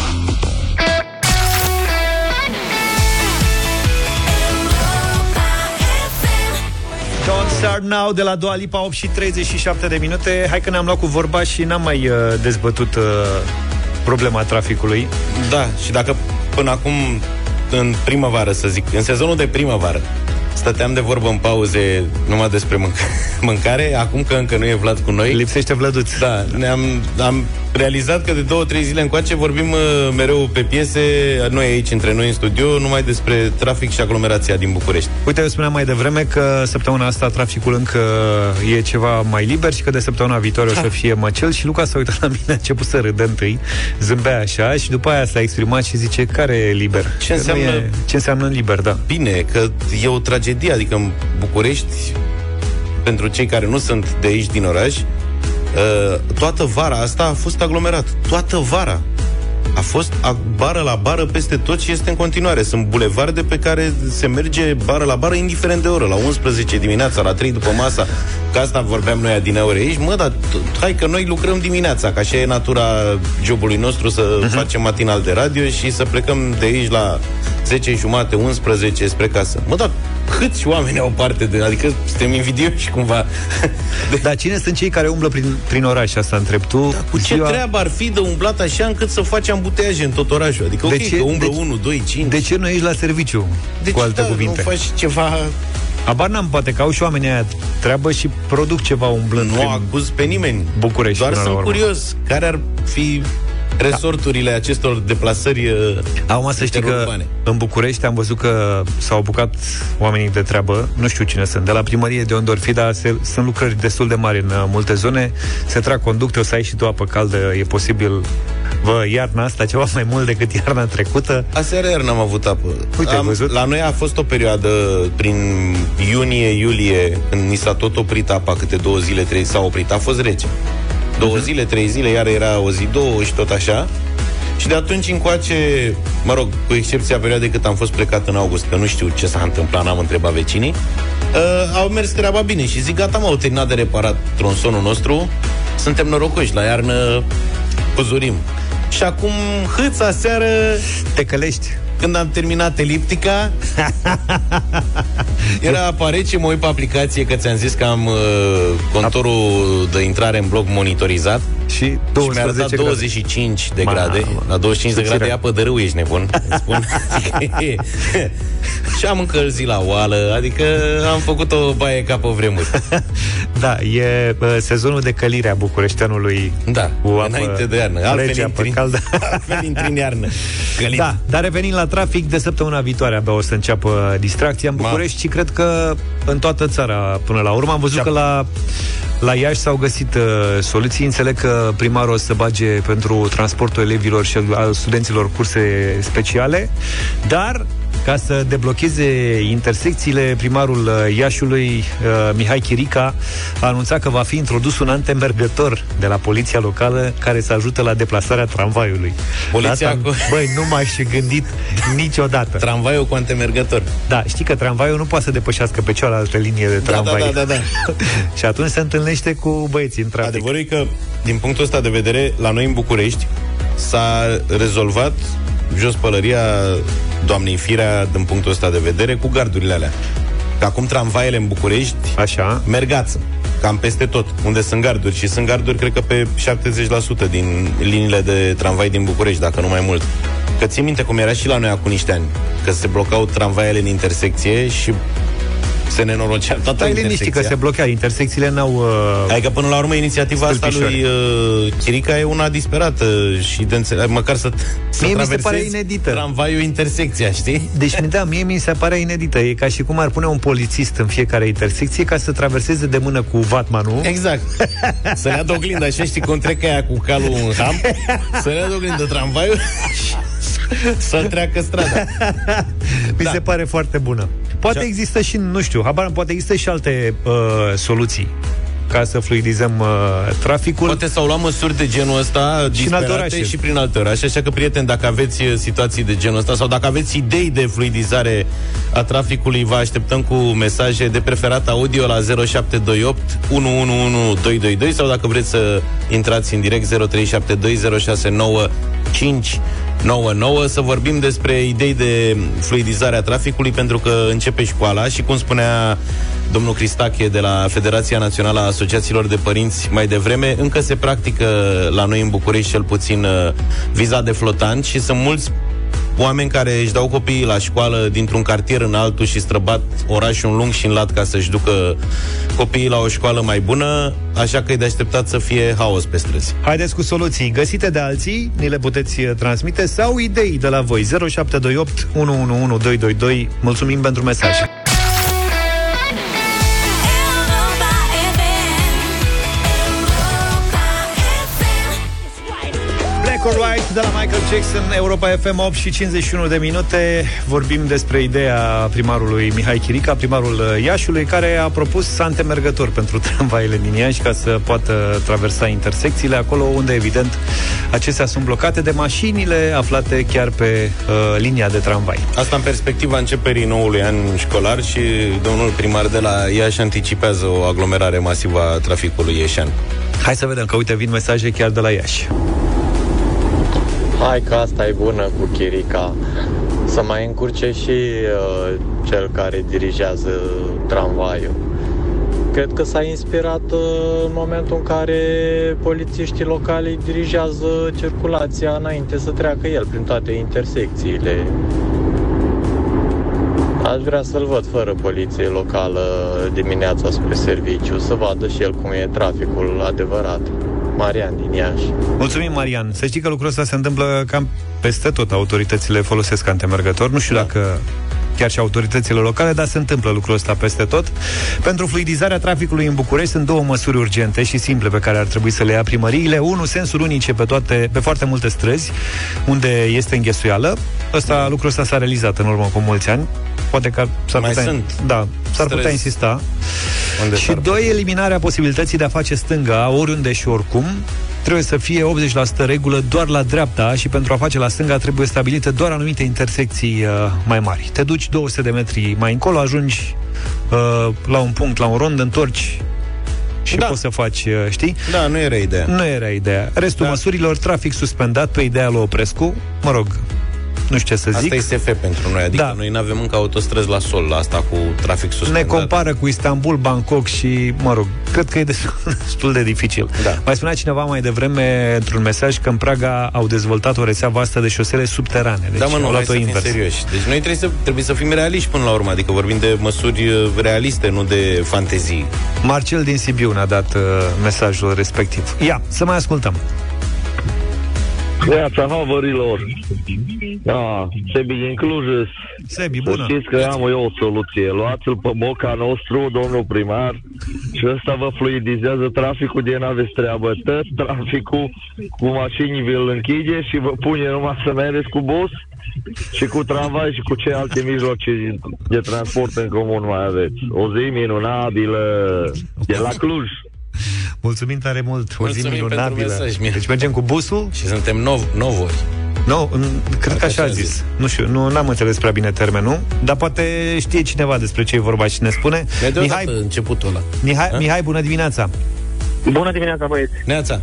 Don't Start Now de la Dua Lipa 8 și 37 de minute Hai că ne-am luat cu vorba și n-am mai uh, dezbătut uh, problema traficului Da, și dacă până acum în primăvară, să zic, în sezonul de primăvară, stăteam de vorbă în pauze numai despre mânc- mâncare, acum că încă nu e Vlad cu noi. Lipsește Vladuț. Da, ne-am am realizat că de două, trei zile încoace vorbim uh, mereu pe piese, noi aici, între noi în studio, numai despre trafic și aglomerația din București. Uite, eu spuneam mai devreme că săptămâna asta traficul încă e ceva mai liber și că de săptămâna viitoare o să fie măcel și Luca s-a uitat la mine, a început să râdă întâi, zâmbea așa și după aia s-a exprimat și zice, care e liber? Ce Că nu înseamnă- E, ce înseamnă liber, da. Bine, că e o tragedie, adică în București, pentru cei care nu sunt de aici din oraș, uh, toată vara asta a fost aglomerat. Toată vara. A fost a- bară la bară peste tot și este în continuare. Sunt bulevarde pe care se merge bară la bară, indiferent de oră. La 11 dimineața, la 3 după masa, că asta vorbeam noi adineori aici. Mă, dar t- hai că noi lucrăm dimineața, că așa e natura jobului nostru să uh-huh. facem matinal de radio și să plecăm de aici la 10 jumate, 11 spre casă. Mă, dar câți oameni au parte de... Adică suntem invidioși cumva. Dar cine sunt cei care umblă prin, prin oraș, asta întreb tu? Da, Cu ce treabă ar fi de umblat așa încât să faci ambuteaje în tot orașul? Adică, ok, ce- că umblă de ce- 1, 2, 5. De ce nu ești la serviciu? Deci, cu alte da, cuvinte. nu faci ceva... Abar n-am, poate că au și oamenii aia treabă și produc ceva umblând Nu prin acuz pe nimeni. București. Doar până la sunt urmă. curios care ar fi resorturile acestor deplasări uh, Acum să știi că interurbane. în București am văzut că s-au apucat oamenii de treabă, nu știu cine sunt, de la primărie de Ondorfi, dar se, sunt lucrări destul de mari în uh, multe zone, se trag conducte, o să ai și tu apă caldă, e posibil, vă, iarna asta ceva mai mult decât iarna trecută. Aseară iar n-am avut apă. Uite, ai văzut? La noi a fost o perioadă prin iunie-iulie, când ni s-a tot oprit apa, câte două zile, trei, s-a oprit, a fost rece. Două Mhm. zile, trei zile, iar era o zi, două și tot așa. Și de atunci încoace, mă rog, cu excepția perioadei cât am fost plecat în august, că nu știu ce s-a întâmplat, n-am întrebat vecinii, uh, au mers treaba bine și zic, gata, mă, au terminat de reparat tronsonul nostru, suntem norocoși, la iarnă puzurim. Și acum, hâța seară... Te călești. Când am terminat eliptica, era apa rece, mă uit pe aplicație, că ți-am zis că am uh, contorul de intrare în bloc monitorizat. Și și 12 mi-a arătat grade. 25 de grade. Mamă. La 25 de grade Subțire. apă de râu, ești nebun. îți Spun. și am încălzit la oală, adică am făcut o baie ca pe vremuri. Da, e uh, sezonul de călire a bucureșteanului. Da, cu apă înainte de iarnă. Altfel rece, apă intri- caldă. Altfel intri în iarnă. Călit. Da, dar revenind la trafic, de săptămâna viitoare abia o să înceapă distracția în București și cred că în toată țara până la urmă. Am văzut că la, la Iași s-au găsit uh, soluții. Înțeleg că primarul o să bage pentru transportul elevilor și al studenților curse speciale, dar ca să deblocheze intersecțiile, primarul uh, Iașiului, uh, Mihai Chirica, a anunțat că va fi introdus un antemergător de la poliția locală care să ajute la deplasarea tramvaiului. Poliția Asta, cu- Băi, nu m-aș fi gândit niciodată. Tramvaiul cu antemergător. Da, știi că tramvaiul nu poate să depășească pe cealaltă linie de Da, da, tramvai. da, da, da. și atunci se întâlnește cu băieții în trafic. Adevărul e că, din punctul ăsta de vedere, la noi în București s-a rezolvat jos pălăria doamnei Firea din punctul ăsta de vedere cu gardurile alea. Că acum tramvaiele în București Așa. mergață, cam peste tot, unde sunt garduri. Și sunt garduri, cred că pe 70% din liniile de tramvai din București, dacă nu mai mult. Că ții minte cum era și la noi acum niște ani, că se blocau tramvaiele în intersecție și se nenorocea toată Stai liniștit intersecția. că se blochează. Intersecțiile n-au... Uh... Adică până la urmă inițiativa asta lui uh, Chirica e una disperată și de înțeleg, măcar să, să Mie mi se pare traversezi inedită. tramvaiul intersecția, știi? Deci, da, mie mi se pare inedită. E ca și cum ar pune un polițist în fiecare intersecție ca să traverseze de mână cu vatmanul. Exact. Să ne oglindă, așa știi cum trec aia cu calul în ham, să ne oglindă tramvaiul și să treacă strada. Mi Da. se pare foarte bună. Poate există și, nu știu, habar n-am, poate există și alte uh, soluții ca să fluidizăm uh, traficul. Poate s-au luat măsuri de genul ăsta Și în alte disperate orașe. și prin alte orașe, așa că, prieteni, dacă aveți uh, situații de genul ăsta sau dacă aveți idei de fluidizare a traficului, vă așteptăm cu mesaje de preferat audio la 0728 111222 sau dacă vreți să intrați în direct 0372069599 99 să vorbim despre idei de fluidizare a traficului pentru că începe școala și cum spunea domnul Cristache de la Federația Națională a Asociațiilor de Părinți mai devreme, încă se practică la noi în București cel puțin uh, viza de flotant și sunt mulți oameni care își dau copiii la școală dintr-un cartier în altul și străbat orașul în lung și în lat ca să-și ducă copiii la o școală mai bună, așa că e de așteptat să fie haos pe străzi. Haideți cu soluții găsite de alții, ni le puteți uh, transmite sau idei de la voi 0728 111222. Mulțumim pentru mesaj. De la Michael Jackson, Europa FM 8 și 51 de minute. Vorbim despre ideea primarului Mihai Chirica, primarul uh, Iașului, care a propus antemergători pentru tramvaiele din Iași ca să poată traversa intersecțiile acolo unde, evident, acestea sunt blocate de mașinile aflate chiar pe uh, linia de tramvai. Asta în perspectiva începerii noului an școlar și domnul primar de la Iași anticipează o aglomerare masivă a traficului ieșean. Hai să vedem că, uite, vin mesaje chiar de la Iași. Hai că asta e bună cu Chirica. Să mai încurce și uh, cel care dirigează tramvaiul. Cred că s-a inspirat uh, în momentul în care polițiștii locali dirigează circulația înainte să treacă el prin toate intersecțiile. Aș vrea să-l văd fără poliție locală dimineața spre serviciu, să vadă și el cum e traficul adevărat. Marian din Iași. Mulțumim, Marian. Să știi că lucrul ăsta se întâmplă cam peste tot. Autoritățile folosesc antemergători. Nu știu da. dacă chiar și autoritățile locale, dar se întâmplă lucrul ăsta peste tot. Pentru fluidizarea traficului în București sunt două măsuri urgente și simple pe care ar trebui să le ia primăriile. Unul, sensuri unice pe, toate, pe foarte multe străzi unde este înghesuială. Ăsta, lucrul ăsta s-a realizat în urmă cu mulți ani. Poate că s-ar Mai putea, sunt da, s-ar străzi putea insista. unde și s-ar doi, eliminarea posibilității de a face stânga oriunde și oricum. Trebuie să fie 80% regulă doar la dreapta și pentru a face la stânga trebuie stabilite doar anumite intersecții uh, mai mari. Te duci 200 de metri mai încolo, ajungi uh, la un punct, la un rond, întorci și da. poți să faci, uh, știi? Da, nu era ideea. Nu era ideea. Restul da. măsurilor, trafic suspendat pe ideea lui Oprescu, mă rog, nu știu ce să zic. Asta e SF pentru noi, adică Da. noi nu avem încă autostrăzi la sol, la asta cu trafic ne suspendat. compară cu Istanbul, Bangkok și, mă rog, cred că e destul, destul de dificil. Da. Mai spunea cineva mai devreme într-un mesaj că în Praga au dezvoltat o rețea vastă de șosele subterane. Deci da, mă, au nu, hai luat-o să fim invers. serioși. Deci noi trebuie să, trebuie să fim realiști până la urmă, adică vorbim de măsuri uh, realiste, nu de fantezii. Marcel din Sibiu ne-a dat uh, mesajul respectiv. Ia, să mai ascultăm. Neața havarilor. Da, Sebi din Cluj. Sebi, Să bună. știți că am eu o soluție. Luați-l pe boca nostru, domnul primar, și ăsta vă fluidizează traficul de n-aveți treabă. Tot traficul cu mașini vi-l închide și vă pune numai să mergeți cu bus și cu tramvai și cu ce alte mijloace de transport în comun mai aveți. O zi minunabilă de la Cluj. Mulțumim tare mult, o zi Mulțumim pentru minunabilă. mesaj, Mir. Deci mergem cu busul? Și suntem nov, novori. Nu, no, cred că așa a zis. Nu știu, nu am înțeles prea bine termenul, dar poate știe cineva despre ce e vorba și ne spune. Ne Mihai, începutul ăla. Mihai, Ha? Mihai, bună dimineața! Bună dimineața, băieți! Neața.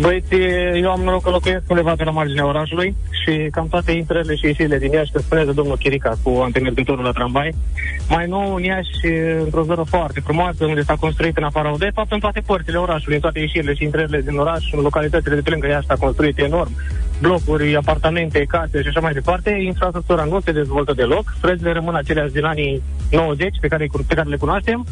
Băieți, eu am noroc că locuiesc undeva pe la marginea orașului și cam toate intrările și ieșirile din Iași, că spunează domnul Chirica cu antemergătorul la tramvai, mai nou în Iași, într-o zonă foarte frumoasă, unde s-a construit în afara de fapt în toate părțile orașului, în toate ieșirile și intrările din oraș, în localitățile de pe lângă Iași s-a construit enorm, blocuri, apartamente, case și așa mai departe, infrastructura nu se dezvoltă deloc, străzile rămân aceleași din anii 90 pe care, pe care le cunoaștem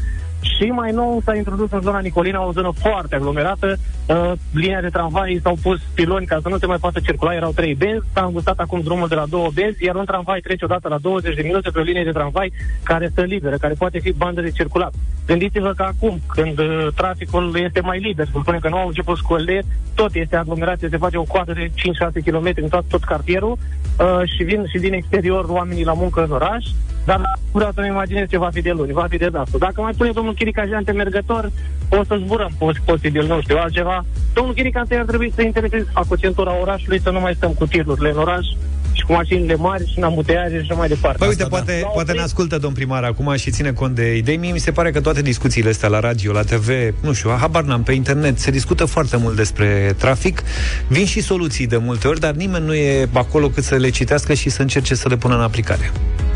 și mai nou s-a introdus în zona Nicolina o zonă foarte aglomerată. Uh, linia de tramvai s-au pus piloni ca să nu se mai poată circula, erau trei benzi, s-a îngustat acum drumul de la două benzi, iar un tramvai trece odată la 20 de minute pe o linie de tramvai care stă liberă, care poate fi bandă de circulat. Gândiți-vă că acum, când uh, traficul este mai liber, să spunem că nu au început școlile, tot este aglomerație, se face o coadă de 5-6 km în tot, tot cartierul uh, și vin și din exterior oamenii la muncă în oraș, dar vreau să-mi imaginez ce va fi de luni, va fi de dată. Dacă mai pune domnul Chirica Jante mergător, o să zburăm pos- posibil, nu știu, altceva. Domnul Chirica întâi ar trebui să intereseze cu centura orașului, să nu mai stăm cu tirurile în oraș și cu mașinile mari și în ambuteiaje și așa mai departe. Păi uite, poate, La poate oprit- ne ascultă domn primar acum și ține cont de idei. Mie mi se pare că toate discuțiile astea la radio, la TV, nu știu, habar n-am, pe internet, se discută foarte mult despre trafic. Vin și soluții de multe ori, dar nimeni nu e acolo cât să le citească și să încerce să le pună în aplicare.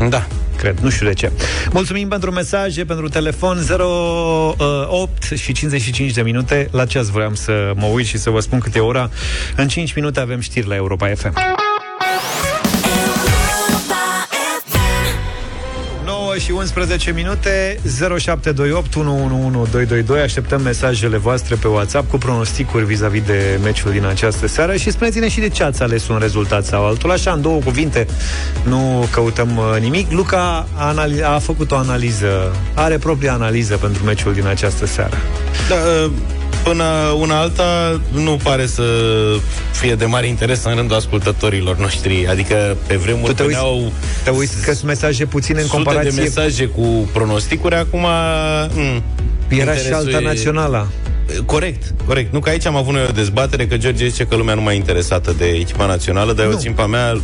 Da. Cred, nu știu de ce. Mulțumim pentru mesaje, pentru telefon 08 și 55 de minute. La ceas vreau să mă uit și să vă spun câte e ora. În 5 minute avem știri la Europa FM. Și 11 minute 0728 111222 Așteptăm mesajele voastre pe WhatsApp Cu pronosticuri vis-a-vis de meciul din această seară Și spuneți-ne și de ce ați ales un rezultat sau altul. Așa, în două cuvinte Nu căutăm uh, nimic. Luca a, anali- a făcut o analiză Are propria analiză pentru meciul din această seară. Da, uh, până una alta nu pare să fie de mare interes în rândul ascultătorilor noștri. Adică pe vremuri Tu te uiți- veneau Te uiți că sunt mesaje puține în sute comparație de mesaje cu pronosticuri, acum... Mm, Era și interesul alta e- națională Corect, corect. Nu că aici am avut noi o dezbatere că George zice că lumea nu mai e interesată de echipa națională, dar eu țin pe a mea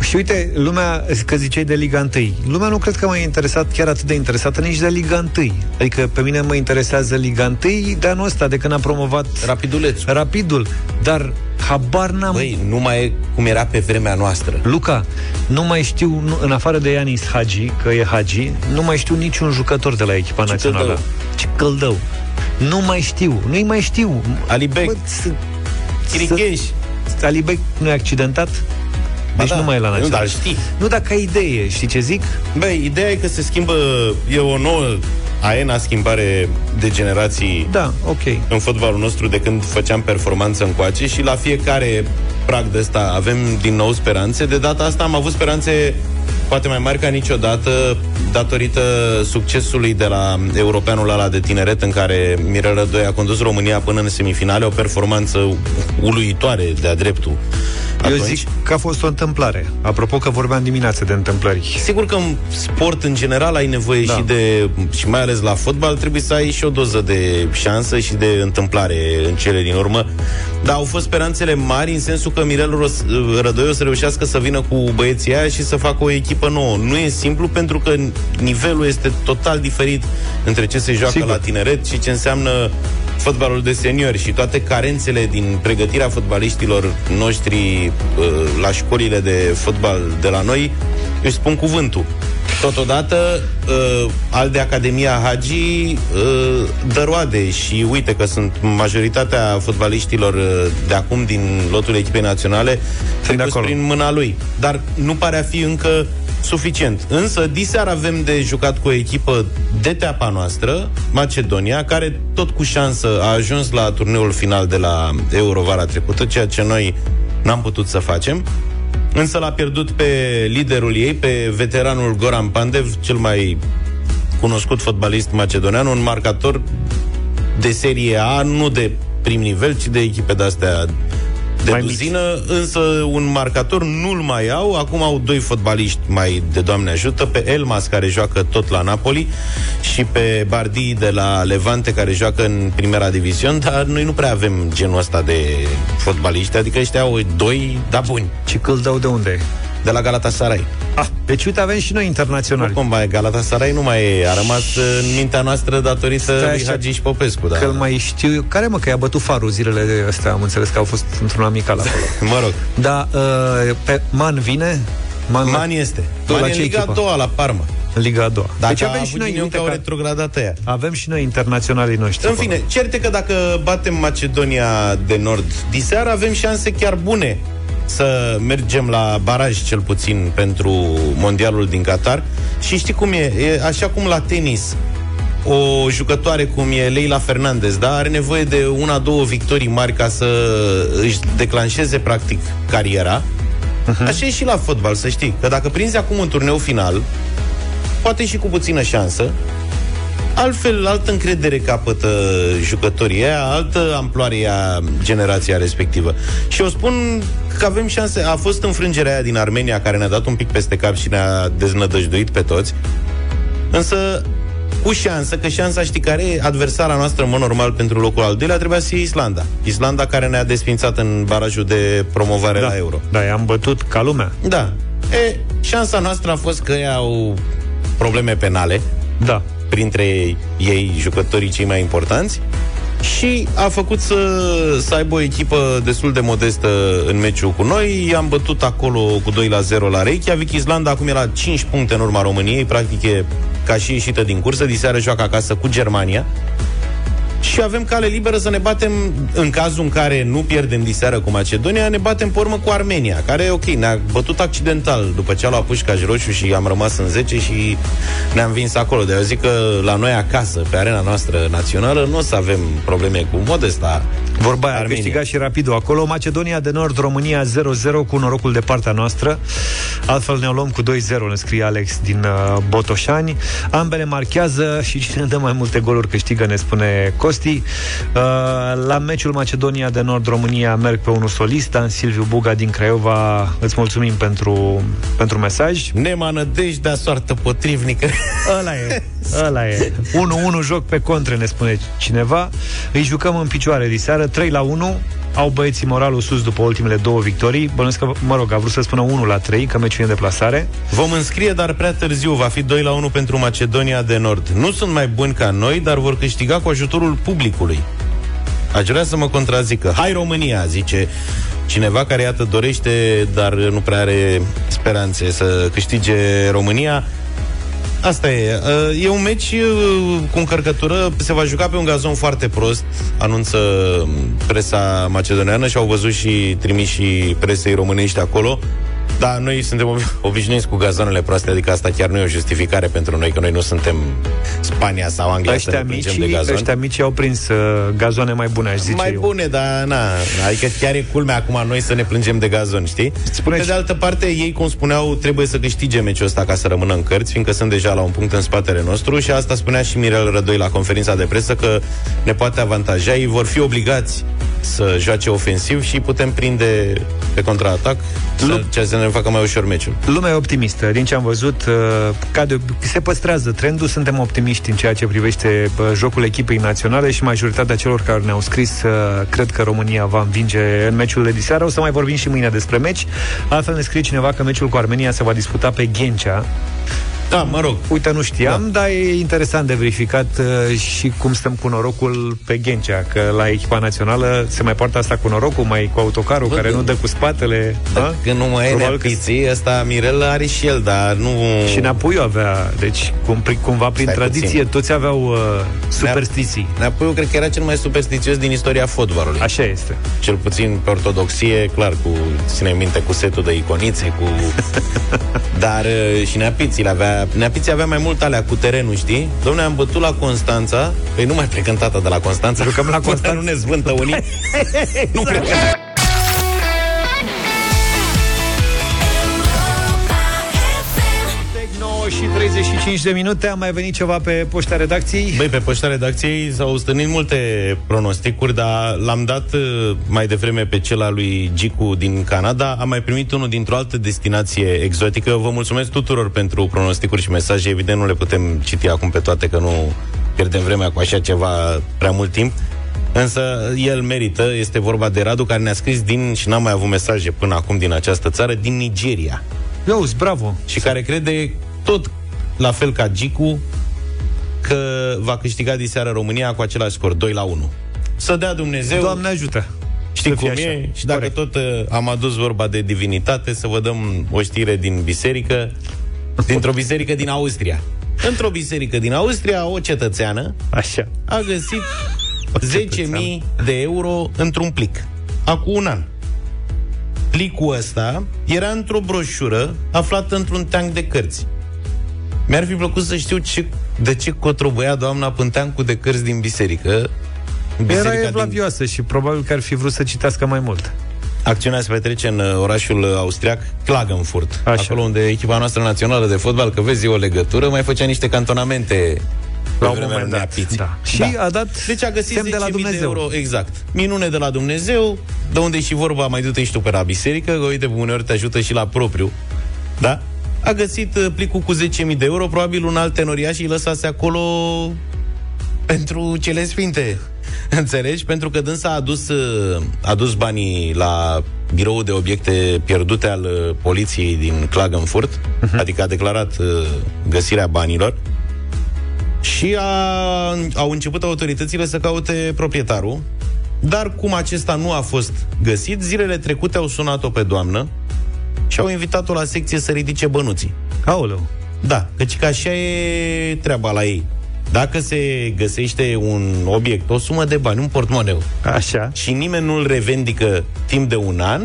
Și uite, lumea, că ziceai de Liga 1 Lumea nu cred că m-a interesat chiar atât de interesată Nici de Liga 1 Adică pe mine mă interesează Liga 1 De anul ăsta, de când a promovat Rapidulețul Rapidul Dar habar n-am Băi, nu mai e cum era pe vremea noastră Luca, nu mai știu, nu, în afară de Ianis Hagi, că e Hagi, nu mai știu niciun jucător de la echipa Ce națională. căldău. Ce căldău. Nu mai știu, nu-i mai știu. Alibec. Bă, să- Chiricheș. să- Alibec nu e accidentat? Deci da. nu mai e la Nu, național. dar știi. Nu, dacă ai idee, știi ce zic? Băi, ideea e că se schimbă, e o nouă aena schimbare de generații Da, ok. în fotbalul nostru de când făceam performanță încoace și la fiecare prag de ăsta avem din nou speranțe. De data asta am avut speranțe poate mai mari ca niciodată datorită succesului de la europeanul ăla de tineret în care Mirel Rădoi a condus România până în semifinale, o performanță uluitoare de-a dreptul. Eu Atunci, zic că a fost o întâmplare. Apropo că vorbeam dimineață de întâmplări. Sigur că în sport, în general, ai nevoie Da. și de, și mai ales la fotbal, trebuie să ai și o doză de șansă și de întâmplare în cele din urmă. Dar au fost speranțele mari în sensul că Mirel Ros- Rădoi o să reușească să vină cu băieții aia și să facă o echipă nouă. Nu e simplu pentru că nivelul este total diferit între ce se joacă Sigur. la tineret și ce înseamnă fotbalul de seniori și toate carențele din pregătirea fotbaliștilor noștri uh, la școlile de fotbal de la noi, își spun cuvântul. Totodată, uh, al de Academia Hagi uh, dă roade și uite că sunt majoritatea fotbaliștilor uh, de acum din lotul echipei naționale trecuți prin mâna lui. Dar nu pare a fi încă suficient. Însă, diseară avem de jucat cu o echipă de teapa noastră, Macedonia, care tot cu șansă a ajuns la turneul final de la Eurovara trecută, ceea ce noi n-am putut să facem. Însă l-a pierdut pe liderul ei, pe veteranul Goran Pandev, cel mai cunoscut fotbalist macedonian, un marcator de serie A, nu de prim nivel, ci de echipe de-astea de mai duzină, mici. însă un marcator nu-l mai au. Acum au doi fotbaliști mai de Doamne ajută, pe Elmas, care joacă tot la Napoli, și pe Bardi de la Levante, care joacă în primera diviziune, dar noi nu prea avem genul ăsta de fotbaliști, adică ăștia au doi, da buni. Și dau de unde de la Galatasaray. Ah, deci uite, avem și noi internaționali. cum mai Galatasaray nu mai e, a rămas în mintea noastră datorită lui Hagi și Popescu. Da. Că mai știu, care mă, că i-a bătut farul zilele astea, am înțeles că au fost într-un amical acolo. mă rog. Da, uh, pe Man vine? Man, Man este. Man la e Liga a doua, la Parma. Liga a doua. Dacă deci avem și noi uite, au retrogradat aia. Avem și noi internaționalii noștri. În fine, certe că dacă batem Macedonia de Nord diseară, avem șanse chiar bune să mergem la baraj cel puțin pentru mondialul din Qatar. Și știi cum e? e așa cum la tenis o jucătoare cum e Leila Fernandez, da, are nevoie de una, două victorii mari ca să își declanșeze practic cariera. Uh-huh. Așa e și la fotbal, să știi, că dacă prinzi acum un turneu final, poate și cu puțină șansă, altfel, altă încredere capătă jucătorii aia, altă amploare ea generația respectivă. Și eu spun că avem șanse. A fost înfrângerea aia din Armenia care ne-a dat un pic peste cap și ne-a deznădăjduit pe toți. Însă cu șansă, că șansa știi care e adversara noastră, în mod normal, pentru locul al doilea, trebuia să fie Islanda. Islanda care ne-a desfințat în barajul de promovare da, la Euro. Da, i-am bătut ca lumea. Da. E, șansa noastră a fost că ei au probleme penale. Da printre ei jucătorii cei mai importanți și a făcut să, să aibă o echipă destul de modestă în meciul cu noi. I-am bătut acolo cu 2 la 0 la Reykjavik. Islanda acum e la 5 puncte în urma României, practic e ca și ieșită din cursă. Diseară joacă acasă cu Germania și avem cale liberă să ne batem, în cazul în care nu pierdem diseară cu Macedonia, ne batem pe urmă cu Armenia, care, ok, ne-a bătut accidental după ce a luat pușcaș roșu și am rămas în 10 și ne-am vins acolo. De eu zic că la noi acasă, pe arena noastră națională, nu o să avem probleme cu Modesta. Vorba aia, a câștigat și rapidul acolo. Macedonia de Nord, România 0-0 cu norocul de partea noastră. Altfel ne luăm cu 2-0, ne scrie Alex din uh, Botoșani. Ambele marchează și cine dă mai multe goluri câștigă, ne spune Costi. Costi. Uh, la meciul Macedonia de Nord-România merg pe unul solist, Dan Silviu Buga din Craiova. Îți mulțumim pentru, pentru mesaj. Nemanădejdea soartă potrivnică. Ăla e, ăla e. 1-1 joc pe contre, ne spune cineva. Îi jucăm în picioare diseară, 3 la 1 au băieții moralul sus după ultimele două victorii. Bănuiesc că, mă rog, a vrut să spună 1 la 3, că meciul e în deplasare. Vom înscrie, dar prea târziu. Va fi 2 la 1 pentru Macedonia de Nord. Nu sunt mai buni ca noi, dar vor câștiga cu ajutorul publicului. Aș vrea să mă contrazică. Hai România, zice cineva care, iată, dorește, dar nu prea are speranțe să câștige România. Asta e. Uh, e un meci uh, cu încărcătură. Se va juca pe un gazon foarte prost, anunță presa macedoniană și au văzut și trimiși presei românești acolo. Da, noi suntem obișnuiți cu gazonele proaste, adică asta chiar nu e o justificare pentru noi, că noi nu suntem Spania sau Anglia ăștia să ne mici, de gazon. Ăștia mici au prins uh, gazoane mai bune, aș zice Mai eu. bune, dar na, adică chiar e culmea acum noi să ne plângem de gazon, știi? Spune Pe de altă parte, ei, cum spuneau, trebuie să câștige meciul ăsta ca să rămână în cărți, fiindcă sunt deja la un punct în spatele nostru și asta spunea și Mirel Rădoi la conferința de presă, că ne poate avantaja, ei vor fi obligați să joace ofensiv și putem prinde pe contraatac, Lu- ce să ne facă mai ușor meciul. Lumea e optimistă. Din ce am văzut, uh, ca de, se păstrează trendul, suntem optimiști în ceea ce privește uh, jocul echipei naționale și majoritatea celor care ne-au scris uh, cred că România va învinge în meciul de diseară. O să mai vorbim și mâine despre meci. Altfel ne scrie cineva că meciul cu Armenia se va disputa pe Ghencea Da, mă rog. Uite, nu știam, da. dar e interesant de verificat uh, și cum stăm cu norocul pe Ghencea, că la echipa națională se mai poartă asta cu norocul, mai cu autocarul, Bă, care când- nu dă cu spatele. da? Când nu mai e Probabil că- neapiții, ăsta Mirel are și el, dar nu... Și Neapuiu avea, deci cum, pri- cumva prin Stai tradiție, puțin. toți aveau uh, superstiții. Neapoi eu cred că era cel mai superstițios din istoria fotbalului. Așa este. Cel puțin pe ortodoxie, clar, cu ține minte cu setul de iconițe, cu... Dar uh, și Neapiții avea... Neapiții avea mai mult alea cu terenul, știi? Domne, am bătut la Constanța, păi nu mai plecăm tata de la Constanța. Jucăm la Constanța. nu ne zvântă unii. nu cred și 35 de minute, a mai venit ceva pe poșta redacției? Băi, pe poșta redacției s-au stănit multe pronosticuri, dar l-am dat uh, mai devreme pe cel al lui Gicu din Canada. Am mai primit unul dintr-o altă destinație exotică. Vă mulțumesc tuturor pentru pronosticuri și mesaje. Evident, nu le putem citi acum pe toate, că nu pierdem vremea cu așa ceva prea mult timp. Însă el merită, este vorba de Radu care ne-a scris din, și n-am mai avut mesaje până acum din această țară, din Nigeria. Eu, bravo! Și care crede tot la fel ca Gicu că va câștiga diseară România cu același scor, 2 la 1. Să dea Dumnezeu... Doamne ajută! Știi Să fie cum așa. e? Și dacă Corect. tot uh, am adus vorba de divinitate, să vă dăm o știre din biserică, dintr-o biserică din Austria. Într-o biserică din Austria, o cetățeană Așa. a găsit 10.000 de euro într-un plic. Acum un an. Plicul ăsta era într-o broșură aflată într-un teanc de cărți. Mi-ar fi plăcut să știu ce, de ce cotrobăia doamna pe teancul de cărți din biserică. Era din- evlavioasă și probabil că ar fi vrut să citească mai mult. Acțiunea se petrece în uh, orașul uh, austriac Klagenfurt, Așa. acolo unde echipa noastră națională de fotbal, că vezi e o legătură, mai făcea niște cantonamente La pe un vremea moment lui dat, Neapiți. da. Și a dat deci a găsit semn de la 10.000 Dumnezeu. euro, exact. Minune de la Dumnezeu, de unde e și vorba, mai du-te și tu pe la biserică, că uite, uneori te ajută și la propriu. Da? A găsit uh, plicul cu 10.000 de euro, probabil un alt tenoriaș îi lăsase acolo pentru cele sfinte. Înțelegi? Pentru că dânsa a adus, uh, a adus banii la biroul de obiecte pierdute al uh, poliției din Klagenfurt, adică a declarat uh, găsirea banilor și a, au început autoritățile să caute proprietarul, dar cum acesta nu a fost găsit, zilele trecute au sunat-o pe doamnă și au invitat-o la secție să ridice bănuții. Aoleu. Da, căci că așa e treaba la ei. Dacă se găsește un obiect, o sumă de bani, un portmoneu, Așa. și nimeni nu-l revendică timp de un an,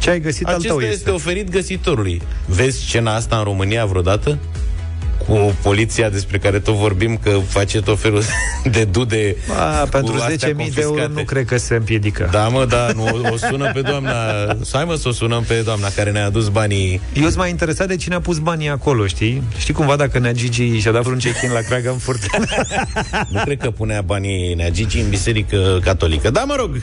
Ce ai găsit al acesta tău este. este. oferit găsitorului. Vezi scena asta în România vreodată? Cu poliția despre care tot vorbim că face tot felul de dude A, pentru cu astea 10.000 de euro confiscate. nu cred că se împiedică. Da, mă, da, nu, o sună pe doamna Hai mă să o sunăm pe doamna care ne-a adus banii Eu sunt mai interesat de cine a pus banii acolo, știi? Știi cumva dacă Nea Gigi și-a dat vreun check-in la Klagenfurt? Nu cred că punea banii Nea Gigi în biserică catolică. Da, mă rog,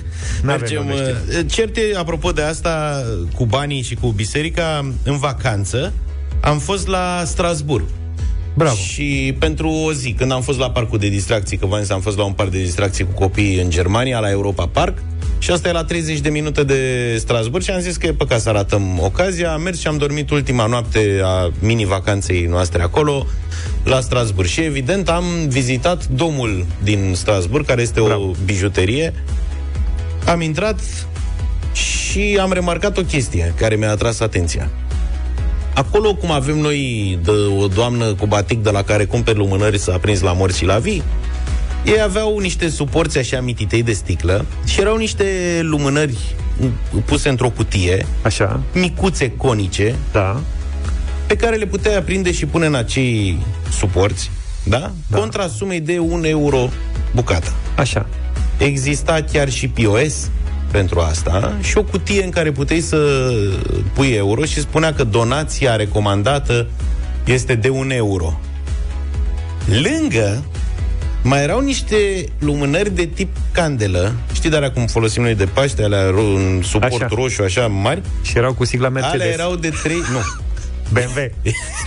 mergem. unde știm. uh, Cert e, apropo de asta, cu banii și cu biserica, în vacanță, am fost la Strasburg. Bravo. Și pentru o zi, când am fost la parcul de distracții, că v-am zis, am fost la un parc de distracții cu copii în Germania, la Europa Park, și asta e la 30 de minute de Strasburg și am zis că e păcat să ratăm ocazia. Am mers și am dormit ultima noapte a mini-vacanței noastre acolo, la Strasburg. Și evident am vizitat domul din Strasburg, care este Bravo. o bijuterie. Am intrat și am remarcat o chestie care mi-a atras atenția. Acolo, cum avem noi de o doamnă cu batic de la care cumperi lumânări să aprins la morți și la vii, ei aveau niște suporți așa mititei de sticlă și erau niște lumânări puse într-o cutie, Așa. micuțe, conice, Da. pe care le puteai aprinde și pune în acei suporți, da? da. Contra sumei de un euro bucata. Așa. Exista chiar și POS pentru asta și o cutie în care puteai să pui euro și spunea că donația recomandată este de un euro. Lângă mai erau niște lumânări de tip candelă. Știi, dar acum folosim noi de Paște, alea ro- în suport Așa. așa. roșu, așa mari. Și erau cu sigla Mercedes. Alea erau de trei... Nu. BMW.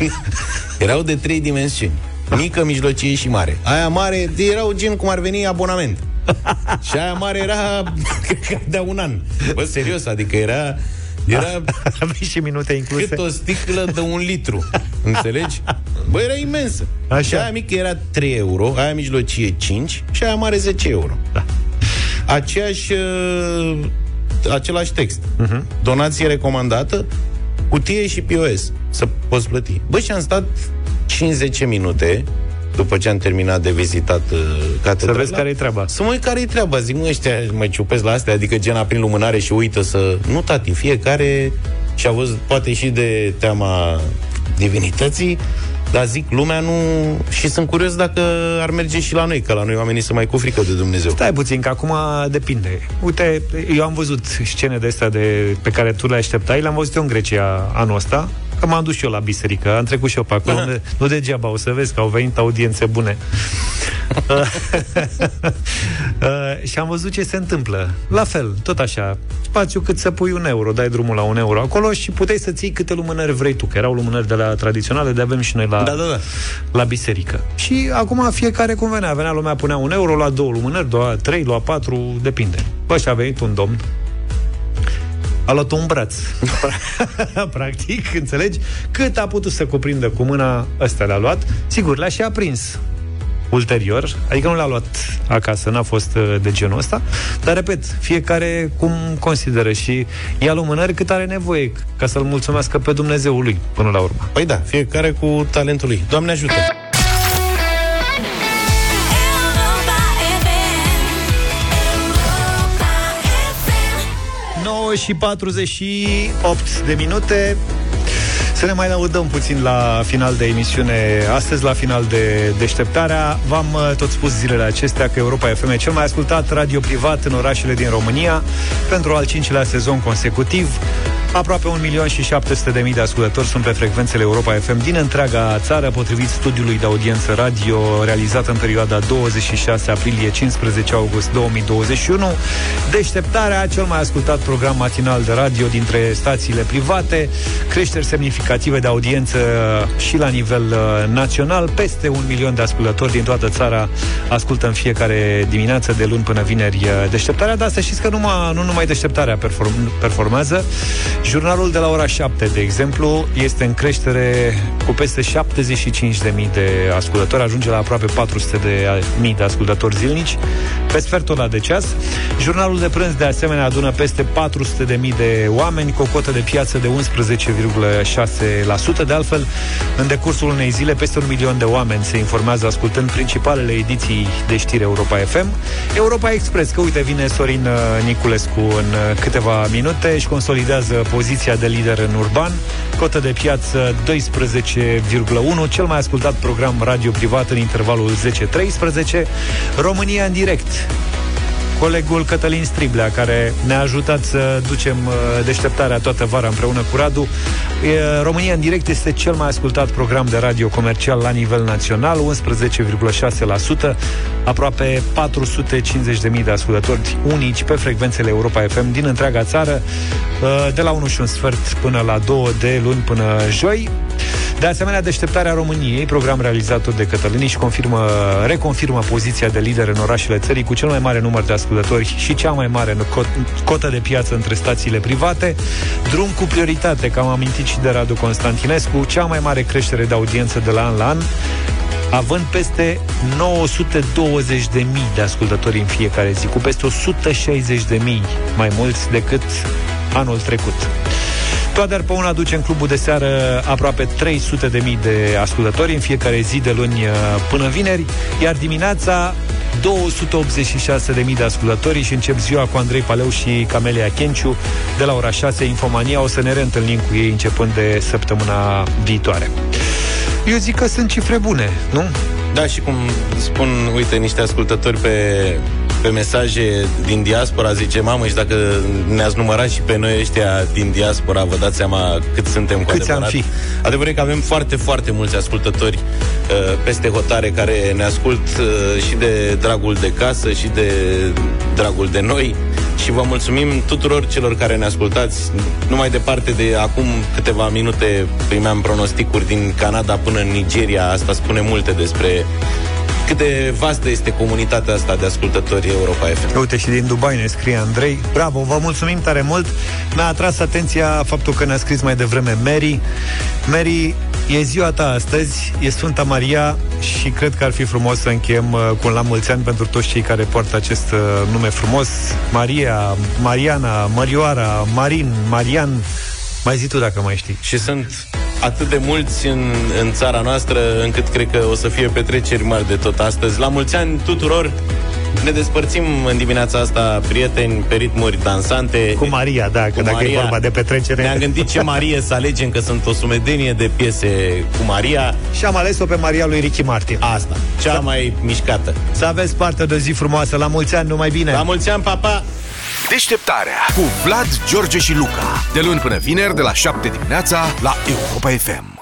erau de trei dimensiuni. Mică, mijlocie și mare. Aia mare erau gen cum ar veni abonament. și aia mare era, cred că de un an. Bă, serios, adică era Era Aveai și minute incluse. cât o sticlă de un litru. Înțelegi? Bă, era imensă. Așa. Și aia mică era 3 euro, aia mijlocie 5 și aia mare 10 euro. Da. Aceeași, uh, același text. Mhm. Uh-huh. Donație recomandată, cutie și POS. Să poți plăti. Bă, și am stat 50 minute după ce am terminat de vizitat uh, catedrala. Să vezi care-i treaba. Să mă uit care-i treaba. Zic, mă, ăștia mă ciupesc la astea, adică gena prin lumânare și uită să... Nu, tati, fiecare și-a văzut, poate și de teama divinității, dar zic, lumea nu... Și sunt curios dacă ar merge și la noi, că la noi oamenii sunt mai cu frică de Dumnezeu. Stai puțin, că acum depinde. Uite, eu am văzut scene de astea de, pe care tu le așteptai, le-am văzut eu în Grecia anul ăsta, că m-am dus și eu la biserică, am trecut și eu pe acolo, nu, nu degeaba, o să vezi că au venit audiențe bune. Uh, și am văzut ce se întâmplă. La fel, tot așa, spațiu cât să pui un euro, dai drumul la un euro acolo și puteai să ții câte lumânări vrei tu, că erau lumânări de la tradiționale, de avem și noi la, Da, da, da. la biserică. Și acum fiecare cum venea. Venea lumea, punea un euro, lua două lumânări, lua trei, lua patru, depinde. Bă, și a venit un domn, a luat un braț. Practic, înțelegi? Cât a putut să cuprindă cu mâna, ăsta le-a luat. Sigur, le-a și aprins ulterior, adică nu l-a luat acasă, n-a fost uh, de genul ăsta, dar repet, fiecare cum consideră și ia lumânări cât are nevoie ca să-l mulțumească pe Dumnezeul lui până la urmă. Păi da, fiecare cu talentul lui. Doamne ajută! 9 și 48 de minute să ne mai laudăm puțin la final de emisiune astăzi, la final de deșteptarea. V-am uh, tot spus zilele acestea că Europa FM e cel mai ascultat radio privat în orașele din România pentru al cincilea sezon consecutiv. Aproape 1 milion și 700 de mii de ascultători sunt pe frecvențele Europa FM din întreaga țară, potrivit studiului de audiență radio realizat în perioada 26 aprilie-15 august 2021. Deșteptarea, cel mai ascultat program matinal de radio dintre stațiile private, creșteri semnificative de audiență și la nivel uh, național, peste un milion de ascultători din toată țara ascultă în fiecare dimineață de luni până vineri uh, deșteptarea, dar să știți că numai, nu numai deșteptarea perform, performează. Jurnalul de la ora 7, de exemplu, este în creștere cu peste 75.000 de ascultători, ajunge la aproape 400.000 de, de ascultători zilnici, pe sfertul ăla de ceas. Jurnalul de prânz, de asemenea, adună peste 400.000 de oameni, cu o cotă de piață de 11,6%. De altfel, în decursul unei zile, peste un milion de oameni se informează ascultând principalele ediții de știri Europa FM. Europa Express, că uite, vine Sorin uh, Niculescu în uh, câteva minute și consolidează poziția de lider în urban, cotă de piață 12,1, cel mai ascultat program radio privat în intervalul 10-13, România în direct, colegul Cătălin Striblea, care ne-a ajutat să ducem uh, deșteptarea toată vara împreună cu Radu. E, România în direct este cel mai ascultat program de radio comercial la nivel național, 11,6%, aproape 450.000 de ascultători unici pe frecvențele Europa FM din întreaga țară, uh, de la 1 și un sfert până la 2 de luni până joi. De asemenea, Deșteptarea României, program realizat tot de Cătălin și confirmă, reconfirmă poziția de lider în orașele țării cu cel mai mare număr de ascultători și cea mai mare cot- cotă de piață între stațiile private. Drum cu prioritate, că am amintit și de Radu Constantinescu, cea mai mare creștere de audiență de la an la an, având peste 920 de mii de ascultători în fiecare zi, cu peste 160 de mii mai mulți decât anul trecut. Toader pe una aduce în clubul de seară aproape 300 de mii de ascultători în fiecare zi de luni uh, până vineri, iar dimineața 286 de mii de ascultători și încep ziua cu Andrei Paleu și Camelia Kenciu de la ora 6 Infomania. O să ne reîntâlnim cu ei începând de săptămâna viitoare. Eu zic că sunt cifre bune, nu? Da, și cum spun, uite, niște ascultători pe, pe mesaje din diaspora, zice, mamă, și dacă ne-ați numărat și pe noi ăștia din diaspora, vă dați seama cât suntem cu Câți am adevărat. fi? Adevărul e că avem foarte, foarte mulți ascultători uh, peste hotare care ne ascult uh, și de dragul de casă și de dragul de noi și vă mulțumim tuturor celor care ne ascultați. Numai departe de acum câteva minute primeam pronosticuri din Canada până în Nigeria. Asta spune multe despre cât de vastă este comunitatea asta de ascultători Europa FM. Uite și din Dubai ne scrie Andrei. Bravo, vă mulțumim tare mult. Mi-a atras atenția faptul că ne-a scris mai devreme Mary. Mary, e ziua ta astăzi, e Sfânta Maria și cred că ar fi frumos să încheiem uh, cu un la mulți ani pentru toți cei care poartă acest uh, nume frumos. Maria, Mariana, Marioara, Marin, Marian, mai zi tu dacă mai știi. Și sunt atât de mulți în, în țara noastră, încât cred că o să fie petreceri mari de tot astăzi. La mulți ani tuturor! Ne despărțim în dimineața asta, prieteni, pe ritmuri dansante. Cu Maria, da, că dacă e vorba de petrecere. Ne-am gândit ce Marie să alegem, că sunt o sumedenie de piese cu Maria. Și am ales-o pe Maria lui Ricky Martin. Asta, cea Să- mai mișcată. Să aveți parte de o zi frumoasă. La mulți ani, numai bine! La mulți ani, papa! Deșteptarea cu Vlad, George și Luca. De luni până vineri, de la 7 dimineața, la Europa FM.